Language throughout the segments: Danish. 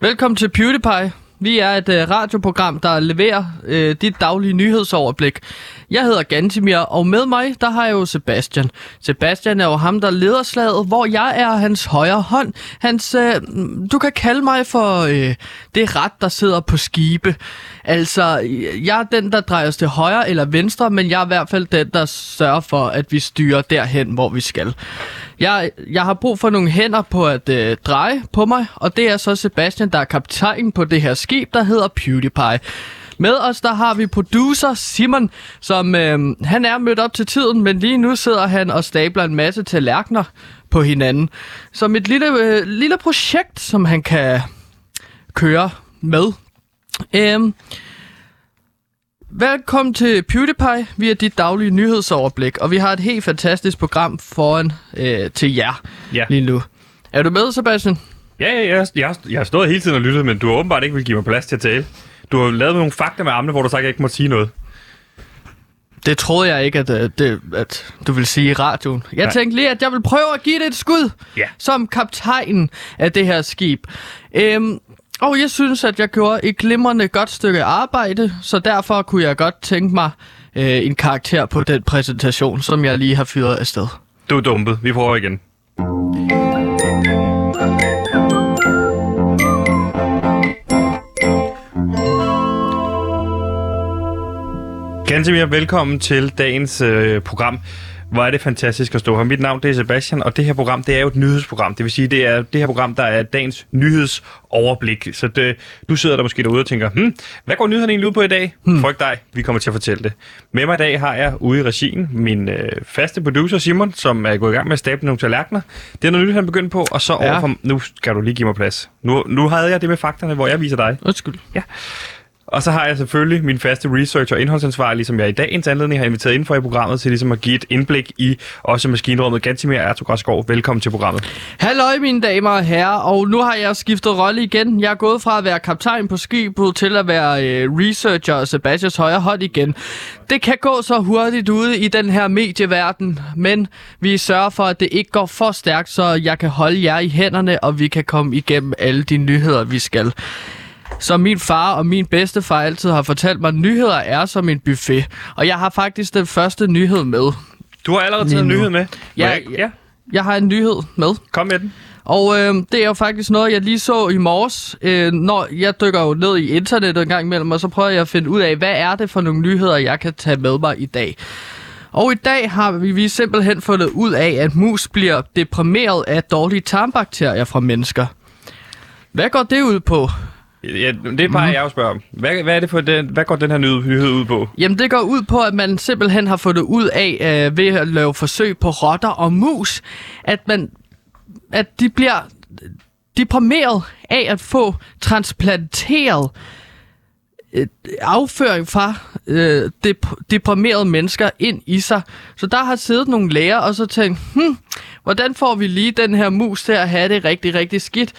Velkommen til PewDiePie. Vi er et øh, radioprogram, der leverer øh, dit daglige nyhedsoverblik. Jeg hedder Gantimir, og med mig, der har jeg jo Sebastian. Sebastian er jo ham, der leder slaget, hvor jeg er hans højre hånd. Hans, øh, du kan kalde mig for øh, det ret, der sidder på skibe. Altså, jeg er den, der drejer os til højre eller venstre, men jeg er i hvert fald den, der sørger for, at vi styrer derhen, hvor vi skal. Jeg, jeg har brug for nogle hænder på at øh, dreje på mig, og det er så Sebastian, der er kaptajn på det her skib, der hedder PewDiePie. Med os, der har vi producer Simon, som øh, han er mødt op til tiden, men lige nu sidder han og stabler en masse tallerkener på hinanden. Som et lille, øh, lille projekt, som han kan køre med. Øh, Velkommen til PewDiePie. Vi er dit daglige nyhedsoverblik, og vi har et helt fantastisk program foran øh, til jer Ja. lige nu. Er du med, Sebastian? Ja, ja, jeg, jeg, jeg har stået hele tiden og lyttet, men du har åbenbart ikke vil give mig plads til at tale. Du har lavet nogle fakta med armene, hvor du sagt, at jeg ikke må sige noget. Det troede jeg ikke, at, øh, det, at du ville sige i radioen. Jeg Nej. tænkte lige, at jeg vil prøve at give det et skud Ja. som kaptajnen af det her skib. Øhm, og jeg synes, at jeg gjorde et glimrende godt stykke arbejde, så derfor kunne jeg godt tænke mig øh, en karakter på den præsentation, som jeg lige har fyret afsted. Du er dumpet. Vi prøver igen. Gantemir, velkommen til dagens øh, program. Hvor er det fantastisk at stå her. Mit navn det er Sebastian, og det her program det er jo et nyhedsprogram. Det vil sige, det er det her program, der er dagens nyhedsoverblik. Så det, du sidder der måske derude og tænker, hm, hvad går nyhederne egentlig ud på i dag? Hmm. Frygt dig, vi kommer til at fortælle det. Med mig i dag har jeg ude i regien min øh, faste producer Simon, som er gået i gang med at stable nogle tallerkener. Det er noget nyt, han begyndte på, og så Ja. ja. overfor... Nu skal du lige give mig plads. Nu, nu havde jeg det med fakterne, hvor jeg viser dig. Undskyld. Og så har jeg selvfølgelig min faste researcher og indholdsansvarlig, som jeg i dagens anledning har inviteret ind for i programmet, til ligesom at give et indblik i også maskinrummet. Gantimir Ertug velkommen til programmet. Halløj, mine damer og herrer, og nu har jeg skiftet rolle igen. Jeg er gået fra at være kaptajn på skibet til at være øh, researcher og Sebastians højre hånd igen. Det kan gå så hurtigt ude i den her medieverden, men vi sørger for, at det ikke går for stærkt, så jeg kan holde jer i hænderne, og vi kan komme igennem alle de nyheder, vi skal. Som min far og min bedstefar altid har fortalt mig, nyheder er som en buffet. Og jeg har faktisk den første nyhed med. Du har allerede taget en nyhed med. Ja, jeg- ja. Jeg har en nyhed med. Kom med den. Og øh, det er jo faktisk noget, jeg lige så i morges, øh, når jeg dykker jo ned i internettet en gang imellem, og så prøver jeg at finde ud af, hvad er det for nogle nyheder, jeg kan tage med mig i dag. Og i dag har vi, vi simpelthen fundet ud af, at mus bliver deprimeret af dårlige tarmbakterier fra mennesker. Hvad går det ud på? Ja, det bare mm. jeg jo spørger om. Hvad, hvad, er det for den, hvad går den her nyhed, nyhed ud på? Jamen, det går ud på, at man simpelthen har fundet ud af, øh, ved at lave forsøg på rotter og mus, at man, at de bliver deprimeret af at få transplanteret øh, afføring fra øh, dep- deprimerede mennesker ind i sig. Så der har siddet nogle læger og så tænkt, hmm, hvordan får vi lige den her mus til at have det rigtig, rigtig skidt?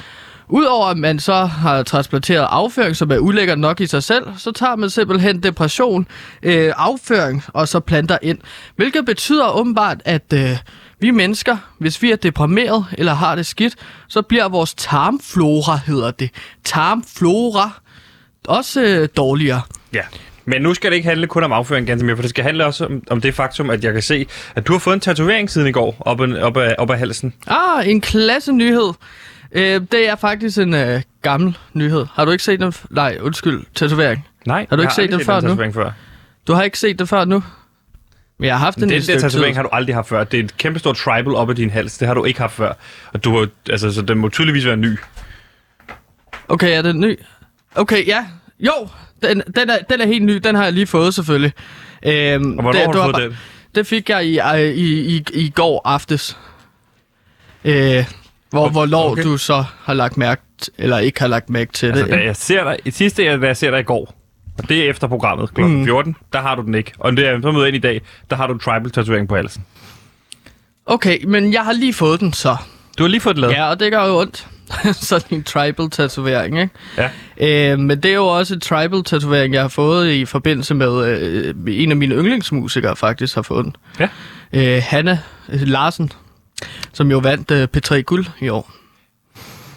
Udover at man så har transplanteret afføring, som er ulækkert nok i sig selv, så tager man simpelthen depression, øh, afføring og så planter ind. Hvilket betyder åbenbart, at øh, vi mennesker, hvis vi er deprimeret eller har det skidt, så bliver vores tarmflora, hedder det, tarmflora, også øh, dårligere. Ja. Men nu skal det ikke handle kun om afføring, Gantemir, for det skal handle også om, om det faktum, at jeg kan se, at du har fået en tatovering siden i går op, ad- op, ad, op ad halsen. Ah, en klasse nyhed. Øh, det er faktisk en øh, gammel nyhed. Har du ikke set den? f- Nej, undskyld, tatovering. Nej, Har du ikke set aldrig den før nu? før. Du har ikke set det før nu? Men jeg har haft den i Den der tatovering har du aldrig haft før. Det er et kæmpestort tribal op ad din hals. Det har du ikke haft før. Og du har, altså, så den må tydeligvis være ny. Okay, er den ny? Okay, ja. Jo, den, den, er, den er helt ny. Den har jeg lige fået, selvfølgelig. Øhm, Og hvornår det, har du var fået bare- den? Det fik jeg i, øh, i, i, i går aftes. Øh, hvor, Okay, hvornår okay. du så har lagt mærke eller ikke har lagt mærke til Altså, det. da jeg ser dig, i sidste da jeg ser dig i går, og det er efter programmet kl. Mm. Mm. 14, der har du den ikke. Og det er så møder ind i dag, der har du en tribal tatovering på halsen. Okay, men jeg har lige fået den så. Du har lige fået det lavet. Ja, og det gør jo ondt. sådan en tribal-tatovering, ikke? Ja. Øh, men det er jo også et tribal-tatovering, jeg har fået i forbindelse med øh, en af mine yndlingsmusikere faktisk har fået den. Ja. Øh, Hanna Larsen, som jo vandt øh, P3 Guld i år.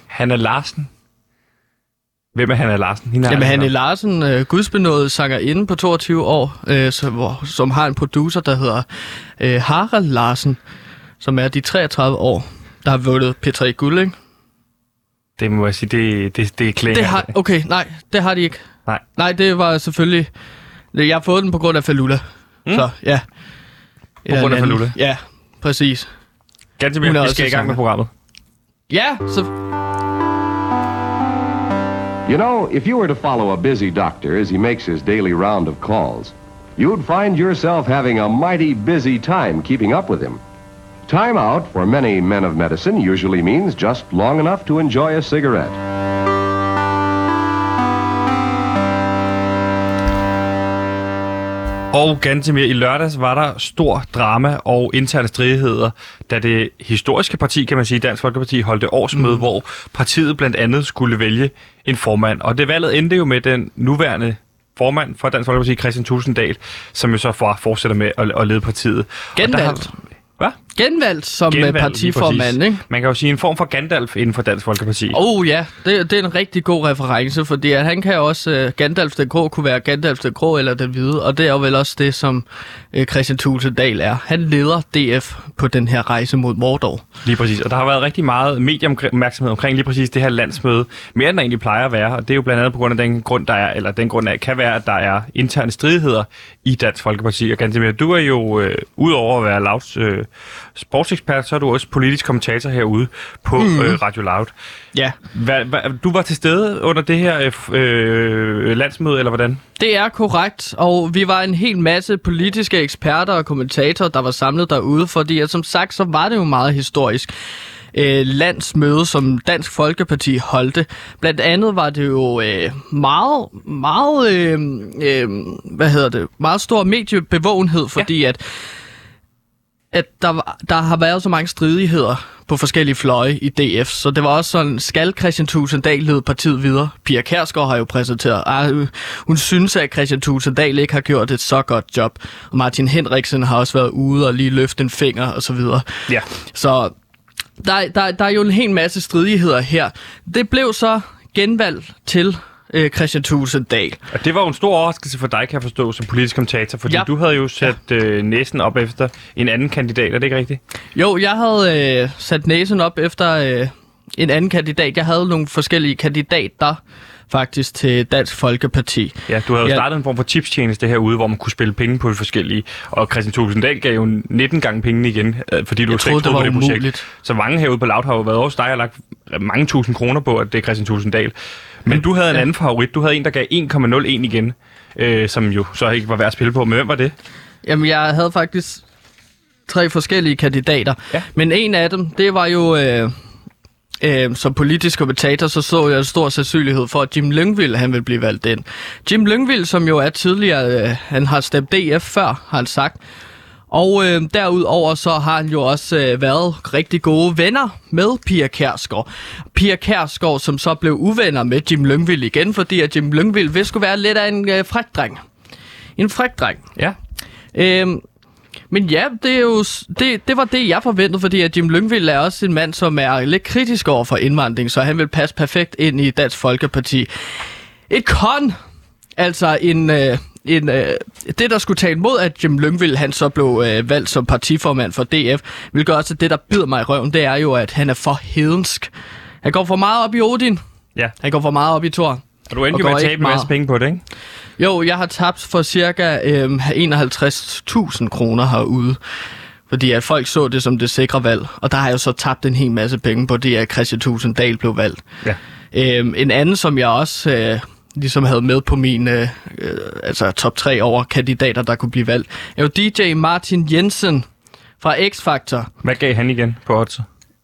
Hanna Larsen. Hvem er Hanna Larsen? Hende Jamen, om. Larsen, øh, gudsbenået sangerinde på 22 år, øh, som, hvor, som har en producer, der hedder øh, Harald Larsen, som er de 33 år, der har vundet P3 Guld, ikke? Det må jeg sige, det, det, det er klæder. Det har, okay, nej, det har de ikke. Nej. Nej, det var selvfølgelig... Jeg har fået den på grund af Falula. Mm. Så, ja. På grund af Falula? Ja, præcis. Ganske er mere, vi skal i gang med programmet. Ja, så... You know, if you were to follow a busy doctor as he makes his daily round of calls, you'd find yourself having a mighty busy time keeping up with him. Time out for many men of medicine usually means just long enough to enjoy a cigarette. Og ganske mere, i lørdags var der stor drama og interne stridigheder, da det historiske parti, kan man sige, Dansk Folkeparti, holdte årsmøde, mm. hvor partiet blandt andet skulle vælge en formand. Og det valget endte jo med den nuværende formand for Dansk Folkeparti, Christian Tusinddal, som jo så for, fortsætter med at, at lede partiet. Genvalgt. Hvad? Genvalgt som Genvalgt, Genvalgt, partiformand, ikke? Man kan jo sige en form for Gandalf inden for Dansk Folkeparti. Oh ja, det, det er en rigtig god reference, fordi at han kan også, uh, Gandalf den Grå kunne være Gandalf den Grå eller den Hvide, og det er jo vel også det, som uh, Christian Tulsendal er. Han leder DF på den her rejse mod Mordor. Lige præcis. Og der har været rigtig meget medieopmærksomhed omkring lige præcis det her landsmøde. Mere end der egentlig plejer at være. Og det er jo blandt andet på grund af den grund, der er, eller den grund af, kan være, at der er interne stridigheder i Dansk Folkeparti. Og Gantemir, du er jo, øh, udover at være Louds øh, sportsekspert, så er du også politisk kommentator herude på mm. øh, Radio Loud. Ja, Hva, hva, du var til stede under det her øh, øh, landsmøde, eller hvordan? det er korrekt, og vi var en hel masse politiske eksperter og kommentatorer, der var samlet derude, fordi at, som sagt, så var det jo meget historisk øh, landsmøde, som Dansk Folkeparti holdte. Blandt andet var det jo øh, meget, meget, øh, øh, hvad hedder det, meget stor mediebevågenhed, fordi ja. at at der, der har været så mange stridigheder på forskellige fløje i DF, så det var også sådan, skal Christian Tulsendal lede partiet videre? Pia Kærsgaard har jo præsenteret, at hun synes, at Christian Tulsendal ikke har gjort et så godt job, og Martin Henriksen har også været ude og lige løfte en finger og så videre. Ja. Så der, der, der er jo en hel masse stridigheder her. Det blev så genvalg til øh, Christian Tulsendal. Og det var jo en stor overraskelse for dig, kan jeg forstå, som politisk kommentator, fordi ja. Du havde jo sat øh, næsen op efter en anden kandidat, er det ikke rigtigt? Jo, jeg havde øh, sat næsen op efter øh, en anden kandidat. Jeg havde nogle forskellige kandidater faktisk til Dansk Folkeparti. Ja, du havde jo Ja. startet en form for tipstjeneste herude, hvor man kunne spille penge på de forskellige. Og Christian Tulsendal gav jo 19 gange pengene igen, øh, fordi du Jeg troede, det på var det projekt. umuligt. Så mange herude på Loud har jo været også dig og lagt mange tusind kroner på, at det er Christian Tulsendal. Men du havde en anden favorit. Du havde en, der gav 1,01 igen, øh, som jo så ikke var værd at spille på. Men hvem var det? Jamen, jeg havde faktisk tre forskellige kandidater. Ja. Men en af dem, det var jo... Øh, Øh, som politisk kommentator, så så jeg en stor sandsynlighed for, at Jim Lyngvild han vil blive valgt ind. Jim Lyngvild, som jo er tidligere, øh, han har stemt DF før, har han sagt. Og øh, derudover så har han jo også øh, været rigtig gode venner med Pia Kærsgaard. Pia Kærsgaard, som så blev uvenner med Jim Lyngvild igen, fordi at Jim Lyngvild vil skulle være lidt af en øh, fræk dreng. En fræk dreng. Ja. Øhm, men ja, det, er jo, det, det var det, jeg forventede, fordi at Jim Lyngvild er også en mand, som er lidt kritisk over for indvandring, så han vil passe perfekt ind i Dansk Folkeparti. Et kon, altså en, øh, en, øh, det, der skulle tale mod, at Jim Lyngvild han så blev øh, valgt som partiformand for DF, vil gøre også, at det, der bider mig i røven, det er jo, at han er for hedensk. Han går for meget op i Odin. Ja. Han går for meget op i Thor. Og du endte jo med at tabe en masse penge på det, ikke? Jo, jeg har tabt for cirka øhm, 51.000 kroner herude. Fordi at folk så det som det sikre valg. Og der har jeg så tabt en hel masse penge på det, at Christian Tusinddal blev valgt. Ja. Øhm, en anden, som jeg også øh, ligesom havde med på min øh, øh, altså top 3 over kandidater, der kunne blive valgt, er jo DJ Martin Jensen fra X-Factor. Hvad gav han igen på odds?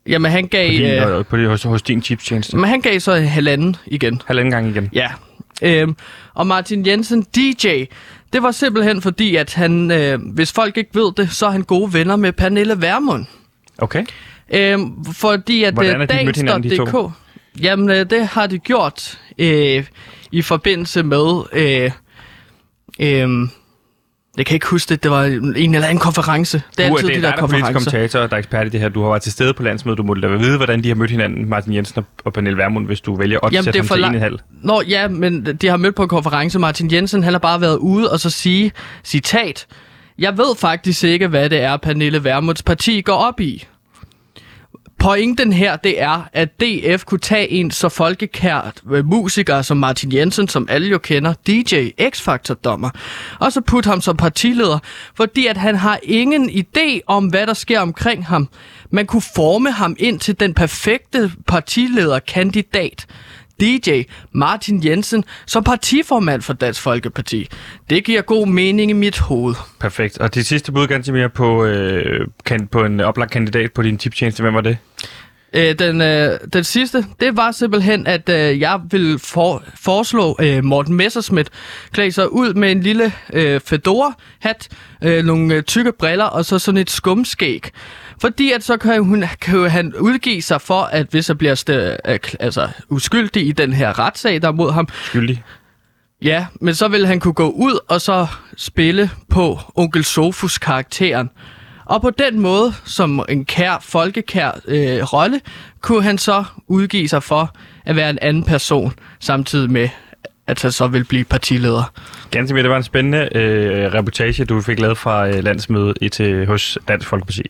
Jamen, han gav, På din, øh, øh, på din, hos, hos din chipstjeneste? men han gav så halvanden igen. Halvanden gang igen. Ja. Øhm, og Martin Jensen, DJ, det var simpelthen fordi, at han, øh, hvis folk ikke ved det, så er han gode venner med Pernille Vermund. Okay. Øhm, fordi at Hvordan øh, er de mødt hinanden, de to? Jamen, øh, det har de gjort øh, i forbindelse med... Øh, øh, jeg kan ikke huske det, det var en eller anden konference. Det er Du altid det de er der der er konferencer. kommentator, der er ekspert i det her. Du har været til stede på landsmødet. Du må da vide, hvordan de har mødt hinanden, Martin Jensen og- Pernille Vermund, hvis du vælger at sætte ham til en halv. Nå, ja, men de har mødt på en konference. Martin Jensen, han har bare været ude og så sige, citat, Jeg ved faktisk ikke, hvad det er, Pernille Vermunds parti går op i. Pointen her, det er, at DF kunne tage en så folkekært øh, musiker som Martin Jensen, som alle jo kender, DJ, X-Factor-dommer, og så putte ham som partileder, fordi at han har ingen idé om, hvad der sker omkring ham. Man kunne forme ham ind til den perfekte partilederkandidat. DJ Martin Jensen som partiformand for Dansk Folkeparti. Det giver god mening i mit hoved. Perfekt. Og det sidste bud, Gansimir, på, øh, kan, på en oplagt kandidat på din tiptjeneste, hvem var det? Øh, den, øh, den sidste, det var simpelthen, at øh, jeg vil for, foreslå øh, Morten Messerschmidt klæde sig ud med en lille øh, fedora-hat, øh, nogle øh, tykke briller og så sådan et skumskæg. Fordi at så kan, hun, kan han udgive sig for, at hvis jeg bliver st- øh, altså, uskyldig i den her retssag, der er mod ham, Skyldig. Ja, men så ville han kunne gå ud og så spille på onkel Sofus karakteren. Og på den måde, som en kær, folkekær øh, rolle, kunne han så udgive sig for at være en anden person, samtidig med, at han så vil blive partileder. Gansimir, det var en spændende øh, reportage, du fik lavet fra øh, landsmødet i til, hos Dansk Folkeparti.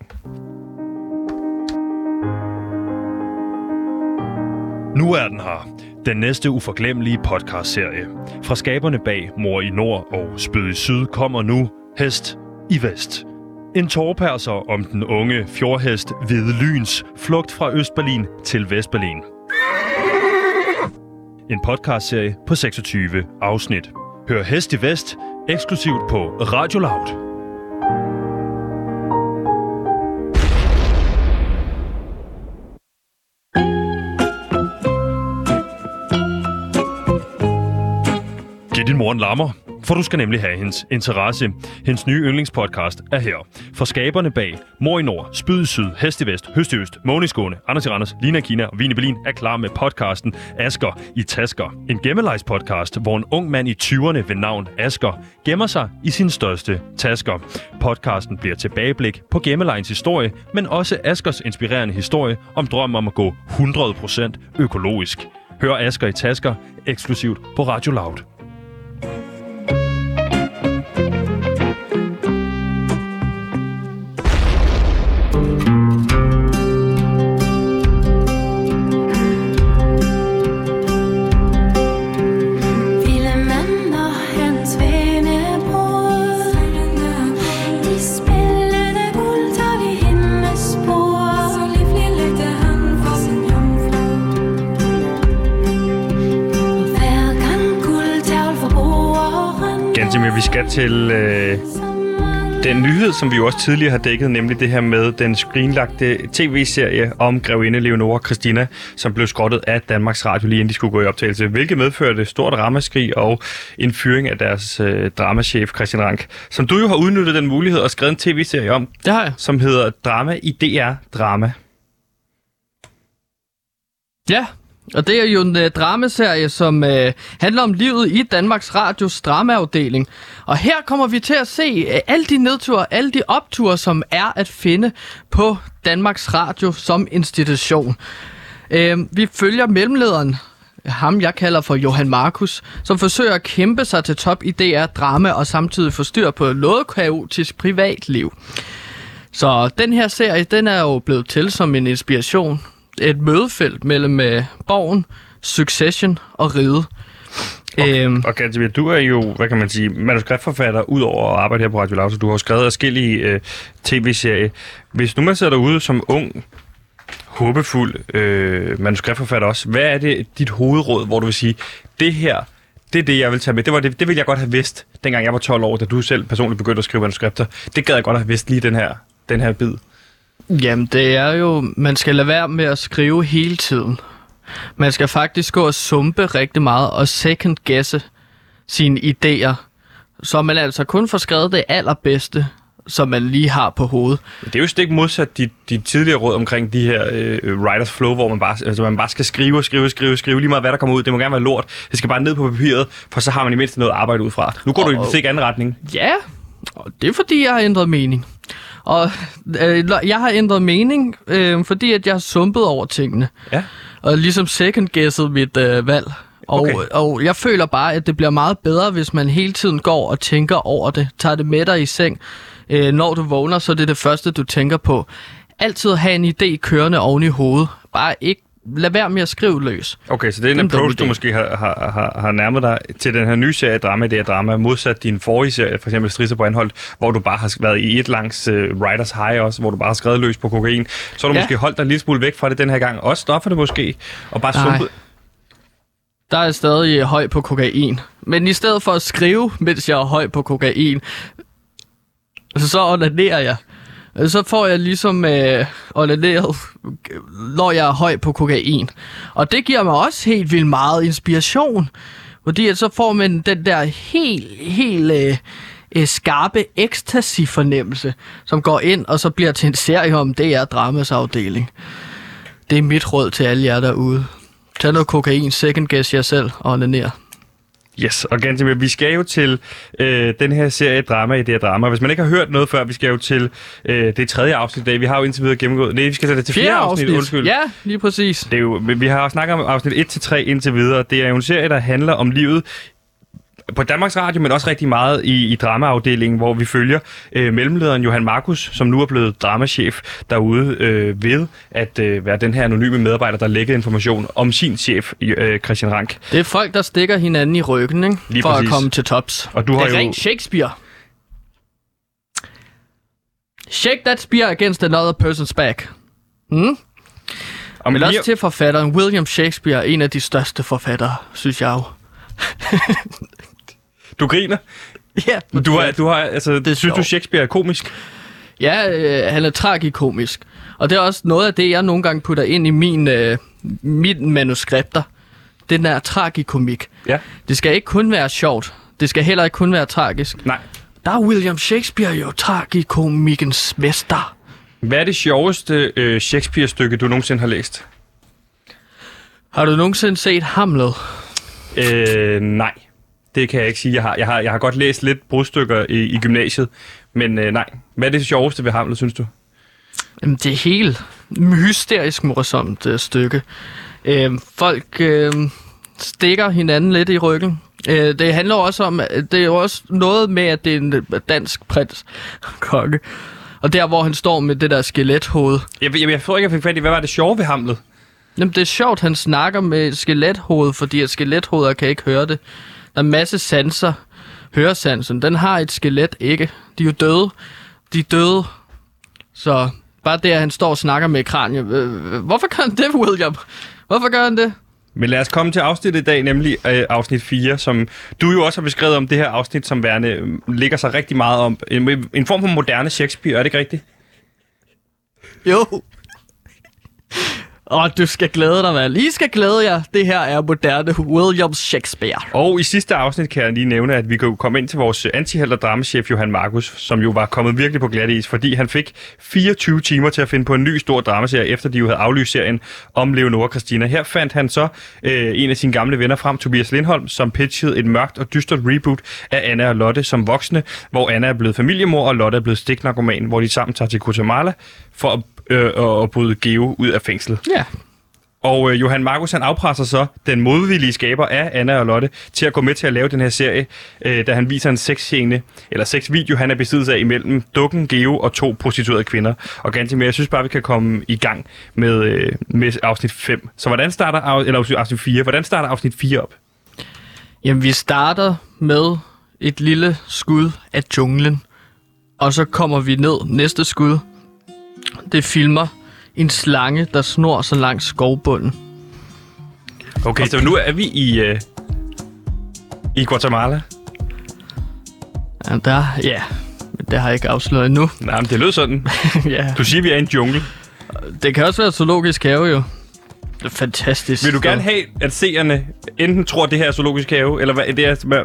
Nu er den her. Den næste uforglemmelige podcastserie. Fra skaberne bag Mor i Nord og Spød i Syd kommer nu Hest i Vest. En tårperser om den unge fjordhest Hvide Lyns flugt fra Østberlin til Vestberlin. En podcastserie på 26 afsnit. Hør Hest i Vest eksklusivt på Radio Loud. Din mor en lammer, for du skal nemlig have hendes interesse. Hendes nye yndlingspodcast er her. For skaberne bag Mor i Nord, Spyd i Syd, Hest i Vest, Høst i Øst, Måne i Skåne, Anders i Randers, Lina Kina og Vine Berlin er klar med podcasten Asker i Tasker. En gemmelejs podcast, hvor en ung mand i 20'erne ved navn Asker gemmer sig i sin største tasker. Podcasten bliver tilbageblik på gemmelejens historie, men også Askers inspirerende historie om drømmen om at gå 100% økologisk. Hør Asker i Tasker eksklusivt på Radio Loud. Gansimir, vi skal til øh, den nyhed, som vi jo også tidligere har dækket, nemlig det her med den screenlagte tv-serie om grevinde Leonora Christina, som blev skrottet af Danmarks Radio lige inden de skulle gå i optagelse, hvilket medførte stort ramaskrig og en fyring af deres øh, dramachef Christian Rank, som du jo har udnyttet den mulighed og skrevet en tv-serie om, Det har jeg. som hedder Drama i DR Drama. Ja, og det er jo en øh, dramaserie, som øh, handler om livet i Danmarks Radios dramaafdeling. Og her kommer vi til at se øh, alle de nedture, alle de opture, som er at finde på Danmarks Radio som institution. Øh, vi følger mellemlederen, ham jeg kalder for Johan Markus, som forsøger at kæmpe sig til top i DR Drama og samtidig få styr på noget kaotisk privatliv. Så den her serie, den er jo blevet til som en inspiration. Et mødefelt mellem øh, Borgen, Succession og Ride. Øhm, Og Gansimir, du er jo, hvad kan man sige, manuskriptforfatter, ud over at arbejde her på Radio Loud, så du har jo skrevet forskellige øh, tv-serier. Hvis nu man sidder derude som ung, håbefuld øh, manuskriptforfatter også, hvad er det dit hovedråd, hvor du vil sige, det her, det er det, jeg vil tage med. Det, var det, det ville jeg godt have vidst, dengang jeg var 12 år, da du selv personligt begyndte at skrive manuskripter. Det gad jeg godt have vidst lige den her, den her bid. Jamen, det er jo, man skal lade være med at skrive hele tiden. Man skal faktisk gå og sumpe rigtig meget og second guesse sine idéer. Så man altså kun får skrevet det allerbedste, som man lige har på hovedet. Det er jo stik modsat de, de tidligere råd omkring de her øh, writers flow, hvor man bare, altså, man bare skal skrive og skrive og skrive, skrive lige meget, hvad der kommer ud. Det må gerne være lort. Det skal bare ned på papiret, for så har man i mindste noget arbejde ud fra. Nu går du i Og- en stik anden retning. Ja, og det er fordi, jeg har ændret mening. Og øh, jeg har ændret mening, øh, fordi at jeg har sumpet over tingene. Ja. Og ligesom second guesset mit øh, valg. Og, okay. og jeg føler bare, at det bliver meget bedre, hvis man hele tiden går og tænker over det. Tager det med dig i seng. Øh, når du vågner, så er det det første, du tænker på. Altid have en idé kørende oven i hovedet. Bare ikke lad være med at skrive løs. Okay, så det er en approach, du måske har, har, har, har nærmet dig til den her nye serie Drama, det er Drama, modsat din forrige serie, for eksempel Strisser på Anholdt, hvor du bare har været i et langs uh, writers high også, hvor du bare har skrevet løs på kokain. Så har du Ja. måske holdt dig en lille smule væk fra det den her gang. Også stoffer det måske, og bare sumpet. Der er stadig høj på kokain. Men i stedet for at skrive, mens jeg er høj på kokain, så onanerer jeg. Øh, så får jeg ligesom øh, onaneret, når jeg er høj på kokain. Og det giver mig også helt vildt meget inspiration. Fordi at så får man den der helt, helt øh, øh, skarpe ecstasy-fornemmelse, som går ind og så bliver til en serie om DR Dramas afdeling. Det er mit råd til alle jer derude. Tag noget kokain, second guess jer selv og onaner. Yes, og Gantemir, vi skal jo til øh, den her serie Drama i det her drama. Hvis man ikke har hørt noget før, vi skal jo til øh, det tredje afsnit i dag. Vi har jo indtil videre gennemgået... Nej, vi skal til det fjerde, afsnit, undskyld. Ja, lige præcis. Det er jo, vi har snakket om afsnit 1-3 indtil videre. Det er jo en serie, der handler om livet på Danmarks Radio, men også rigtig meget i, i dramaafdelingen, hvor vi følger øh, mellemlederen Johan Markus, som nu er blevet dramachef derude øh, ved at øh, være den her anonyme medarbejder, der lægger information om sin chef, øh, Christian Rank. Det er folk, der stikker hinanden i ryggen, ikke? Lige for præcis. at komme til tops. Og du har det er jo- rent Shakespeare. Shake that spear against another person's back. Mm? Og Men lige- også til forfatteren William Shakespeare, en af de største forfattere, synes jeg jo. Du griner. Ja, Du har, du har, altså, det er synes du. Shakespeare er komisk? Ja, øh, han er tragikomisk. Og det er også noget af det, jeg nogle gange putter ind i min, øh, min manuskripter. Den der tragikomik. Ja. Det skal ikke kun være sjovt. Det skal heller ikke kun være tragisk. Nej. Der er William Shakespeare jo tragikomikens mester. Hvad er det sjoveste øh, Shakespeare-stykke, du nogensinde har læst? Har du nogensinde set Hamlet? Øh, nej. Det kan jeg ikke sige. Jeg har, jeg har, jeg har godt læst lidt brudstykker i, i gymnasiet, men øh, nej. Hvad er det sjoveste ved Hamlet, synes du? Jamen, det er helt hysterisk morsomt øh, stykke. Øh, folk øh, stikker hinanden lidt i ryggen. Øh, det handler også om, at det er jo også noget med, at det er en øh, dansk prins konge. Og der, hvor han står med det der skelethoved. Jeg, jeg, jeg tror ikke, jeg fik fat i, hvad var det sjove ved Hamlet? Jamen, det er sjovt, han snakker med et skelethoved, fordi at skelethoveder kan ikke høre det. Der er en masse sanser. Høresansen, den har et skelet ikke. De er jo døde. De er døde. Så bare det, at han står og snakker med kraniet. Øh, hvorfor gør han det, William? Hvorfor gør han det? Men lad os komme til afsnittet i dag, nemlig øh, afsnit 4, som du jo også har beskrevet om det her afsnit, som værende øh, ligger sig rigtig meget om. En, en form for moderne Shakespeare, er det ikke rigtigt? Jo. Og du skal glæde dig, mand. I skal glæde jer. Det her er moderne William Shakespeare. Og i sidste afsnit kan jeg lige nævne, at vi kunne komme ind til vores antihelt og dramachef Johan Markus, som jo var kommet virkelig på glat is, fordi han fik 24 timer til at finde på en ny stor dramaserie, efter de jo havde aflyst serien om Leonora Christina. Her fandt han så øh, en af sine gamle venner frem, Tobias Lindholm, som pitchede et mørkt og dystert reboot af Anna og Lotte som voksne, hvor Anna er blevet familiemor, og Lotte er blevet stiknarkoman, hvor de sammen tager til Guatemala for at, øh, at bryde Geo ud af fængslet. Ja. Og øh, Johan Markus han afpresser så den modvillige skaber af Anna og Lotte til at gå med til at lave den her serie, øh, da han viser en sexscene, eller sexvideo, han er besiddelse af imellem dukken, Geo og to prostituerede kvinder. Og ganske mere, jeg synes bare, vi kan komme i gang med, øh, med afsnit 5. Så hvordan starter, af, eller afsnit 4, hvordan starter afsnit 4 op? Jamen, vi starter med et lille skud af junglen. Og så kommer vi ned næste skud. Det filmer en slange, der snor så langs skovbunden. Okay, så nu er vi i, øh, i Guatemala. Ja, der, ja, men det har jeg ikke afsløret endnu. Nej, men det lød sådan. ja. Du siger, vi er i en jungle. Det kan også være zoologisk have, jo. Det er fantastisk. Vil du gerne have, at seerne enten tror, at det her er zoologisk have, eller hvad det er?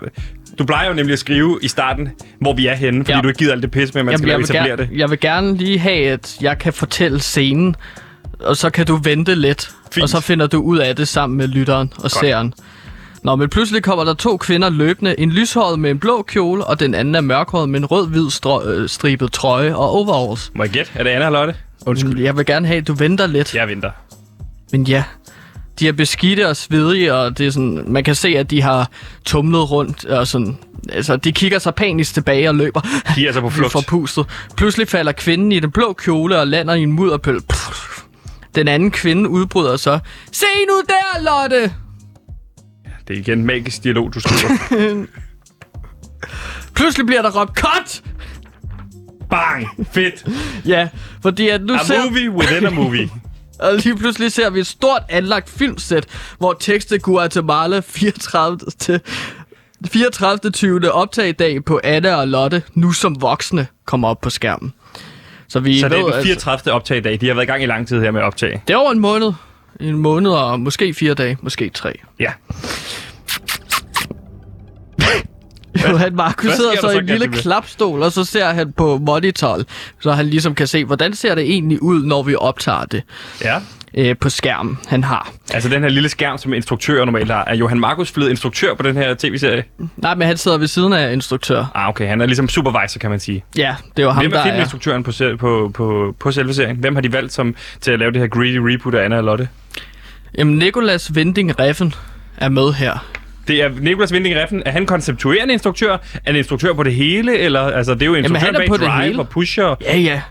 Du plejer jo nemlig at skrive i starten, hvor vi er henne, fordi Ja. du ikke gider alt det pis med, at man Jamen, skal jeg, etablere gerne, det. jeg vil gerne lige have, at jeg kan fortælle scenen, og så kan du vente lidt, Fint. og så finder du ud af det sammen med lytteren og seeren. Nå, men pludselig kommer der to kvinder løbende. En lyshåret med en blå kjole, og den anden er mørkhåret med en rød-hvid strø- øh, stribet trøje og overalls. Må jeg gætte? Er det Anna og Lotte? Undskyld. Jeg vil gerne have, at du venter lidt. Jeg venter. Men ja, de er beskidte og svedige, og det er sådan, man kan se, at de har tumlet rundt, og sådan, altså, de kigger sig panisk tilbage og løber. De er altså på flugt. Forpustet. Pludselig falder kvinden i den blå kjole og lander i en mudderpøl. Den anden kvinde udbryder så, Se nu der, Lotte! Det er igen magisk dialog, du skriver. Pludselig bliver der råbt, cut! Bang! Fedt! Ja, fordi at nu A ser... movie within a movie. Og lige pludselig ser vi et stort anlagt filmsæt, hvor tekstet Guatemala 34. til 34. 20. optagedag på Anna og Lotte, nu som voksne, kommer op på skærmen. Så vi Så det er den 34. optag i dag. De har været i gang i lang tid her med at optage. det er over en måned. En måned og måske fire dage, måske tre. Ja. Johan Markus sidder så i en lille klapstol, og så ser han på monitor, så han ligesom kan se, hvordan ser det egentlig ud, når vi optager det Ja. øh, på skærmen, han har. Altså den her lille skærm, som instruktører normalt har. Er Johan Markus blevet instruktør på den her tv-serie? Nej, men han sidder ved siden af instruktør. Ah, okay. Han er ligesom supervisor, kan man sige. Ja, det er jo ham, Hvem der er er... filminstruktøren på, på, på, på selve serien? Hvem har de valgt som, til at lave det her greedy reboot af Anna og Lotte? Jamen, Nikolas Vinding Reffen er med her. Det er Nicolas Winding Refn. Er han konceptuerende instruktør? Er han instruktør på det hele? Eller, altså, det er jo instruktør han er bag på det Drive hele. og Pusher. Ja, ja.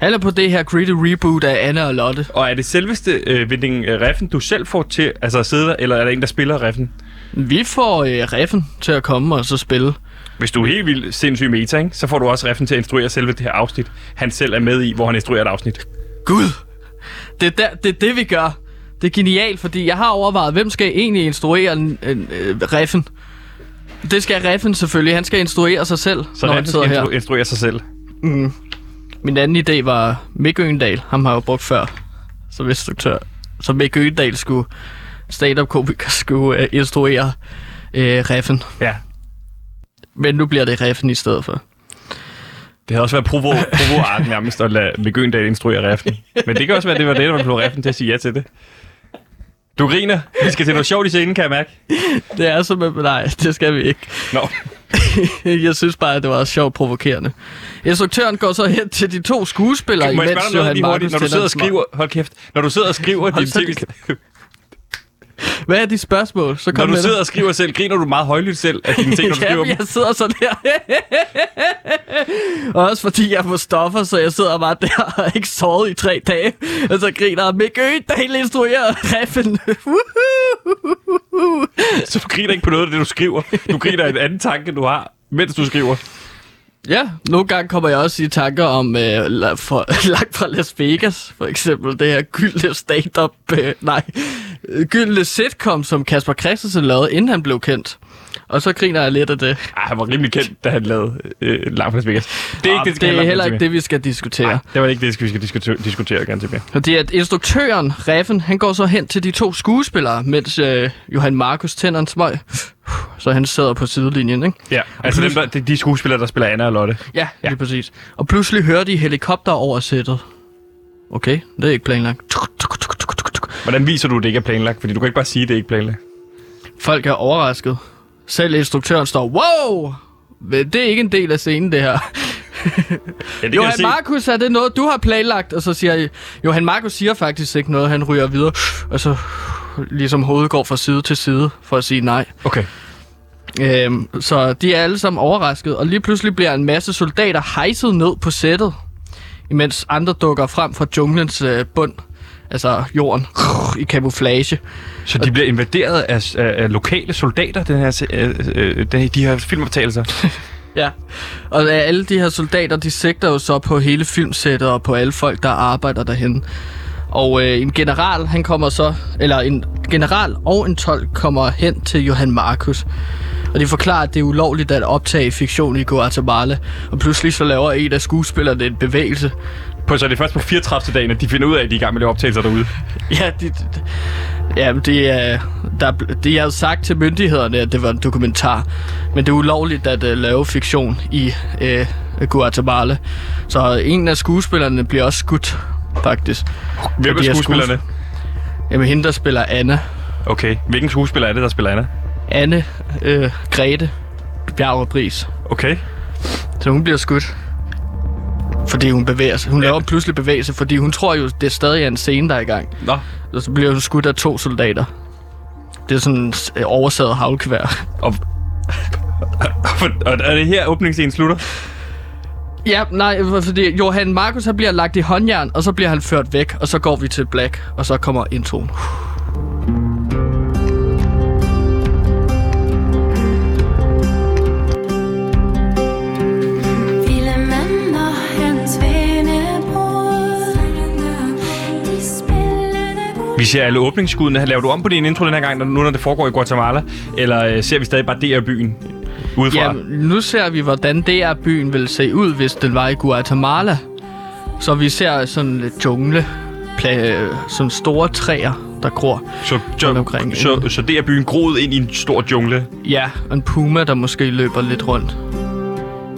Han er på det her greedy reboot af Anna og Lotte. Og er det selveste øh, Winding Refn, du selv får til altså, at sidde der, eller er der en, der spiller Refn? Vi får øh, Reffen til at komme og så spille. Hvis du er helt vildt sindssyg meta, ikke? så får du også Refn til at instruere selve det her afsnit, han selv er med i, hvor han instruerer et afsnit. Gud! Det er, der, det er det, vi gør. Det er genialt, fordi jeg har overvejet, hvem skal egentlig instruere en, en, øh, Reffen? Det skal Reffen selvfølgelig. Han skal instruere sig selv, Så når han sidder her. instru- instruere sig selv. Min anden idé var Mick Øgendal. Ham har jeg jo brugt før som instruktør. Så Mick Øgendal skulle, stand-up-komiker, skulle øh, instruere øh, Reffen. Ja. Men nu bliver det Reffen i stedet for. Det har også været provo, provo art nærmest at lade Mikke instruere Refn. Men det kan også være, det var det, der blev Refn til at sige ja til det. Du griner. Vi skal til noget sjovt i scenen, kan jeg mærke. Det er som... Nej, det skal vi ikke. Nå. Jeg synes bare, at det var sjovt provokerende. Instruktøren går så hen til de to skuespillere, jeg imens Johan? Markus Når du sidder og skriver... Hold kæft. Når du sidder og skriver din Hold tv... Hvad er de spørgsmål? Så Når kom du med det. sidder og skriver selv, griner du meget højlydt selv af dine ting, når du skriver jeg sidder sådan her. og også fordi jeg er på stoffer, så jeg sidder bare der og ikke sovet i tre dage. Og så griner Mick Øgendal instruerer Reffen. Så du griner ikke på noget af det, du skriver. Du griner en anden tanke, du har, mens du skriver ja, nogle gange kommer jeg også i tanker om øh, la- for, langt fra Las Vegas, for eksempel det her gyldne stand-up, øh, nej, øh, gyldne sitcom, som Kasper Christensen lavede, inden han blev kendt. Og så griner jeg lidt af det. Ej, han var rimelig kendt, da han lavede øh, Las Vegas. Det er ikke det, det er heller ikke det, vi skal diskutere. Nej, det var ikke det, vi skal diskutere, diskutere gerne tilbage. Fordi at instruktøren, Reffen, han går så hen til de to skuespillere, mens øh, Johan Markus tænder en smøg. Så han sidder på sidelinjen, ikke? Ja, altså dem, der, de, de skuespillere, der spiller Anna og Lotte. Ja, Ja. ja. lige præcis. Og pludselig hører de helikopter over sættet. Okay, det er ikke planlagt. Hvordan viser du, at det ikke er planlagt? Fordi du kan ikke bare sige, at det ikke er planlagt. Folk er overrasket. Selv instruktøren står, wow! Det er ikke en del af scenen, det her. Ja, det Johan. Markus, er det noget, du har planlagt? Og så siger jeg, Johan Markus siger faktisk ikke noget, han ryger videre. Og så ligesom hovedet går fra side til side for at sige nej. Okay. Øhm, så de er alle sammen overrasket, og lige pludselig bliver en masse soldater hejset ned på sættet, imens andre dukker frem fra junglens øh, bund, altså jorden, i kamuflage. Så de bliver invaderet af, af, af lokale soldater, den her, øh, øh, den- de her filmoptagelser. Ja, og alle de her soldater, de sigter jo så på hele filmsættet og på alle folk, der arbejder derhen. Og øh, en general, han kommer så, eller en general og en tolk kommer hen til Johan Markus. Og de forklarer, at det er ulovligt at optage fiktion i Guatemala. Og pludselig så laver en af skuespillerne en bevægelse, På, så er det først på 34. dagen, at de finder ud af, at de er i gang med at lave optagelser derude. Ja, det, det, ja, det er, der, det er jo sagt til myndighederne, at det var en dokumentar. Men det er ulovligt at uh, lave fiktion i uh, Guatemala. Så en af skuespillerne bliver også skudt, faktisk. Hvem de er skuespillerne? Jamen, hende, der spiller Anna. Okay. Hvilken skuespiller er det, der spiller Anna? Anne øh, Grete Bjerg Bris. Okay. Så hun bliver skudt. Fordi hun bevæger sig. Hun laver pludselig bevægelse, fordi hun tror jo, det stadig er en scene, der er i gang. Nå. Og så bliver hun skudt af to soldater. Det er sådan en øh, oversaget havlkvær. Og, og er det her åbningsscenen slutter? ja, nej, fordi Johan Markus han bliver lagt i håndjern, og så bliver han ført væk, og så går vi til Black, og så kommer introen. Vi ser alle åbningsskuddene. Laver du om på din intro den her gang, når- nu når det foregår i Guatemala? Eller øh, ser vi stadig bare DR-byen udefra? Ja, nu ser vi, hvordan DR-byen vil se ud, hvis den var i Guatemala. Så vi ser sådan lidt jungle, pla- sådan store træer, der gror. så, så, omkring. så, så DR-byen groet ind i en stor jungle. Ja, og en puma, der måske løber lidt rundt.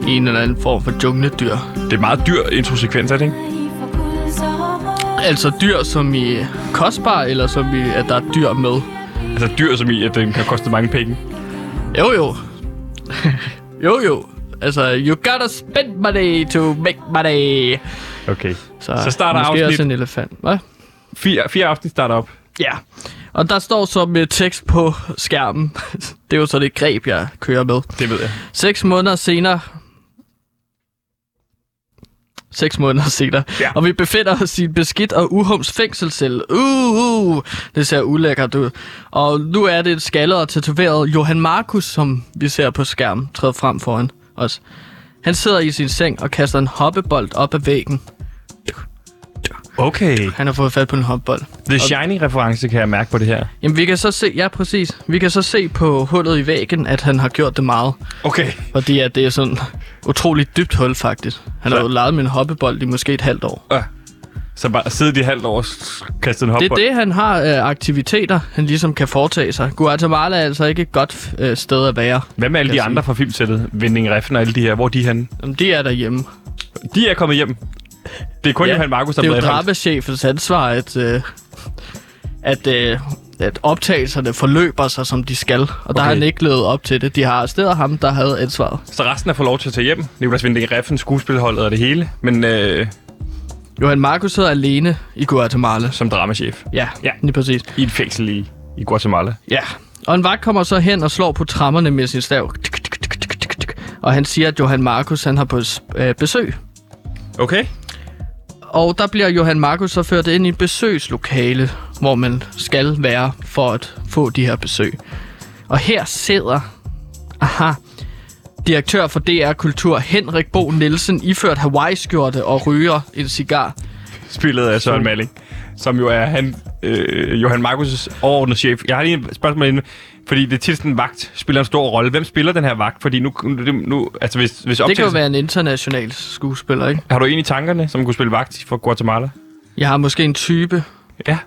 I en eller anden form for jungledyr. Det er meget dyr introsekvens, er det ikke? Altså dyr som i kostbar, eller som i, at der er dyr med. Altså dyr som i, at den kan koste mange penge. Jo jo. jo jo. Altså, you gotta spend money to make money. Okay. Så, Så starter måske afsnit- også en elefant. Hvad? Fire, fire afsnit starter op. Ja. Og der står så med tekst på skærmen. det er jo så det greb, jeg kører med. Det ved jeg. Seks måneder senere... Seks måneder senere. Ja. Og vi befinder os i en beskidt og uhums fængselscelle. Uh, uh, det ser ulækkert ud. Og nu er det et skaldet og tatoveret Johan Markus, som vi ser på skærmen, træde frem foran os. Han sidder i sin seng og kaster en hoppebold op ad væggen. Okay. Han har fået fat på en hoppebold. The Shining-reference kan jeg mærke på det her. Jamen, vi kan så se, ja præcis, vi kan så se på hullet i væggen, at han har gjort det meget. Okay. Fordi at det er sådan utroligt dybt hul, faktisk. Han Så- har jo leget med en hoppebold i måske et halvt år. Ja. Så bare sidde de halvt år og kaste en hop Det er det, han har øh, aktiviteter, han ligesom kan foretage sig. Guatemala er altså ikke et godt øh, sted at være. Hvad med alle de andre fra filmsættet? Vending Reffen og alle de her. Hvor er de henne? Jamen, de er derhjemme. De er kommet hjem. Det er kun ja, Johan Markus, der det er jo dramachefens ansvar, at, øh, at, øh, at optagelserne forløber sig, som de skal. Og der Okay. har han ikke levet op til det. De har arresteret ham, der havde ansvaret. Så resten er fået lov til at tage hjem. Nicolas Vending Reffen, skuespilholdet og det hele. Men øh, Johan Markus sidder alene i Guatemala. som dramachef. Ja, Ja. lige præcis. I et fængsel i, i Guatemala. Ja, og en vagt kommer så hen og slår på trammerne med sin stav. Og han siger, at Johan Markus han har på øh, besøg. Okay. Og der bliver Johan Markus så ført ind i et besøgslokale, hvor man skal være for at få de her besøg. Og her sidder, aha, direktør for DR Kultur Henrik Bo Nielsen, iført Hawaii-skjorte og ryger en cigar. Spillet af Søren Malling. Som jo er han, øh, Johan Markus' overordnede chef. Jeg har lige et spørgsmål inde. Fordi det er tit sådan en vagt spiller en stor rolle. Hvem spiller den her vagt? Fordi nu, nu, nu altså hvis, hvis Det kan jo optagelsen- være en international skuespiller, ikke? Har du en i tankerne, som kunne spille vagt for Guatemala? Jeg har måske en type, Ja.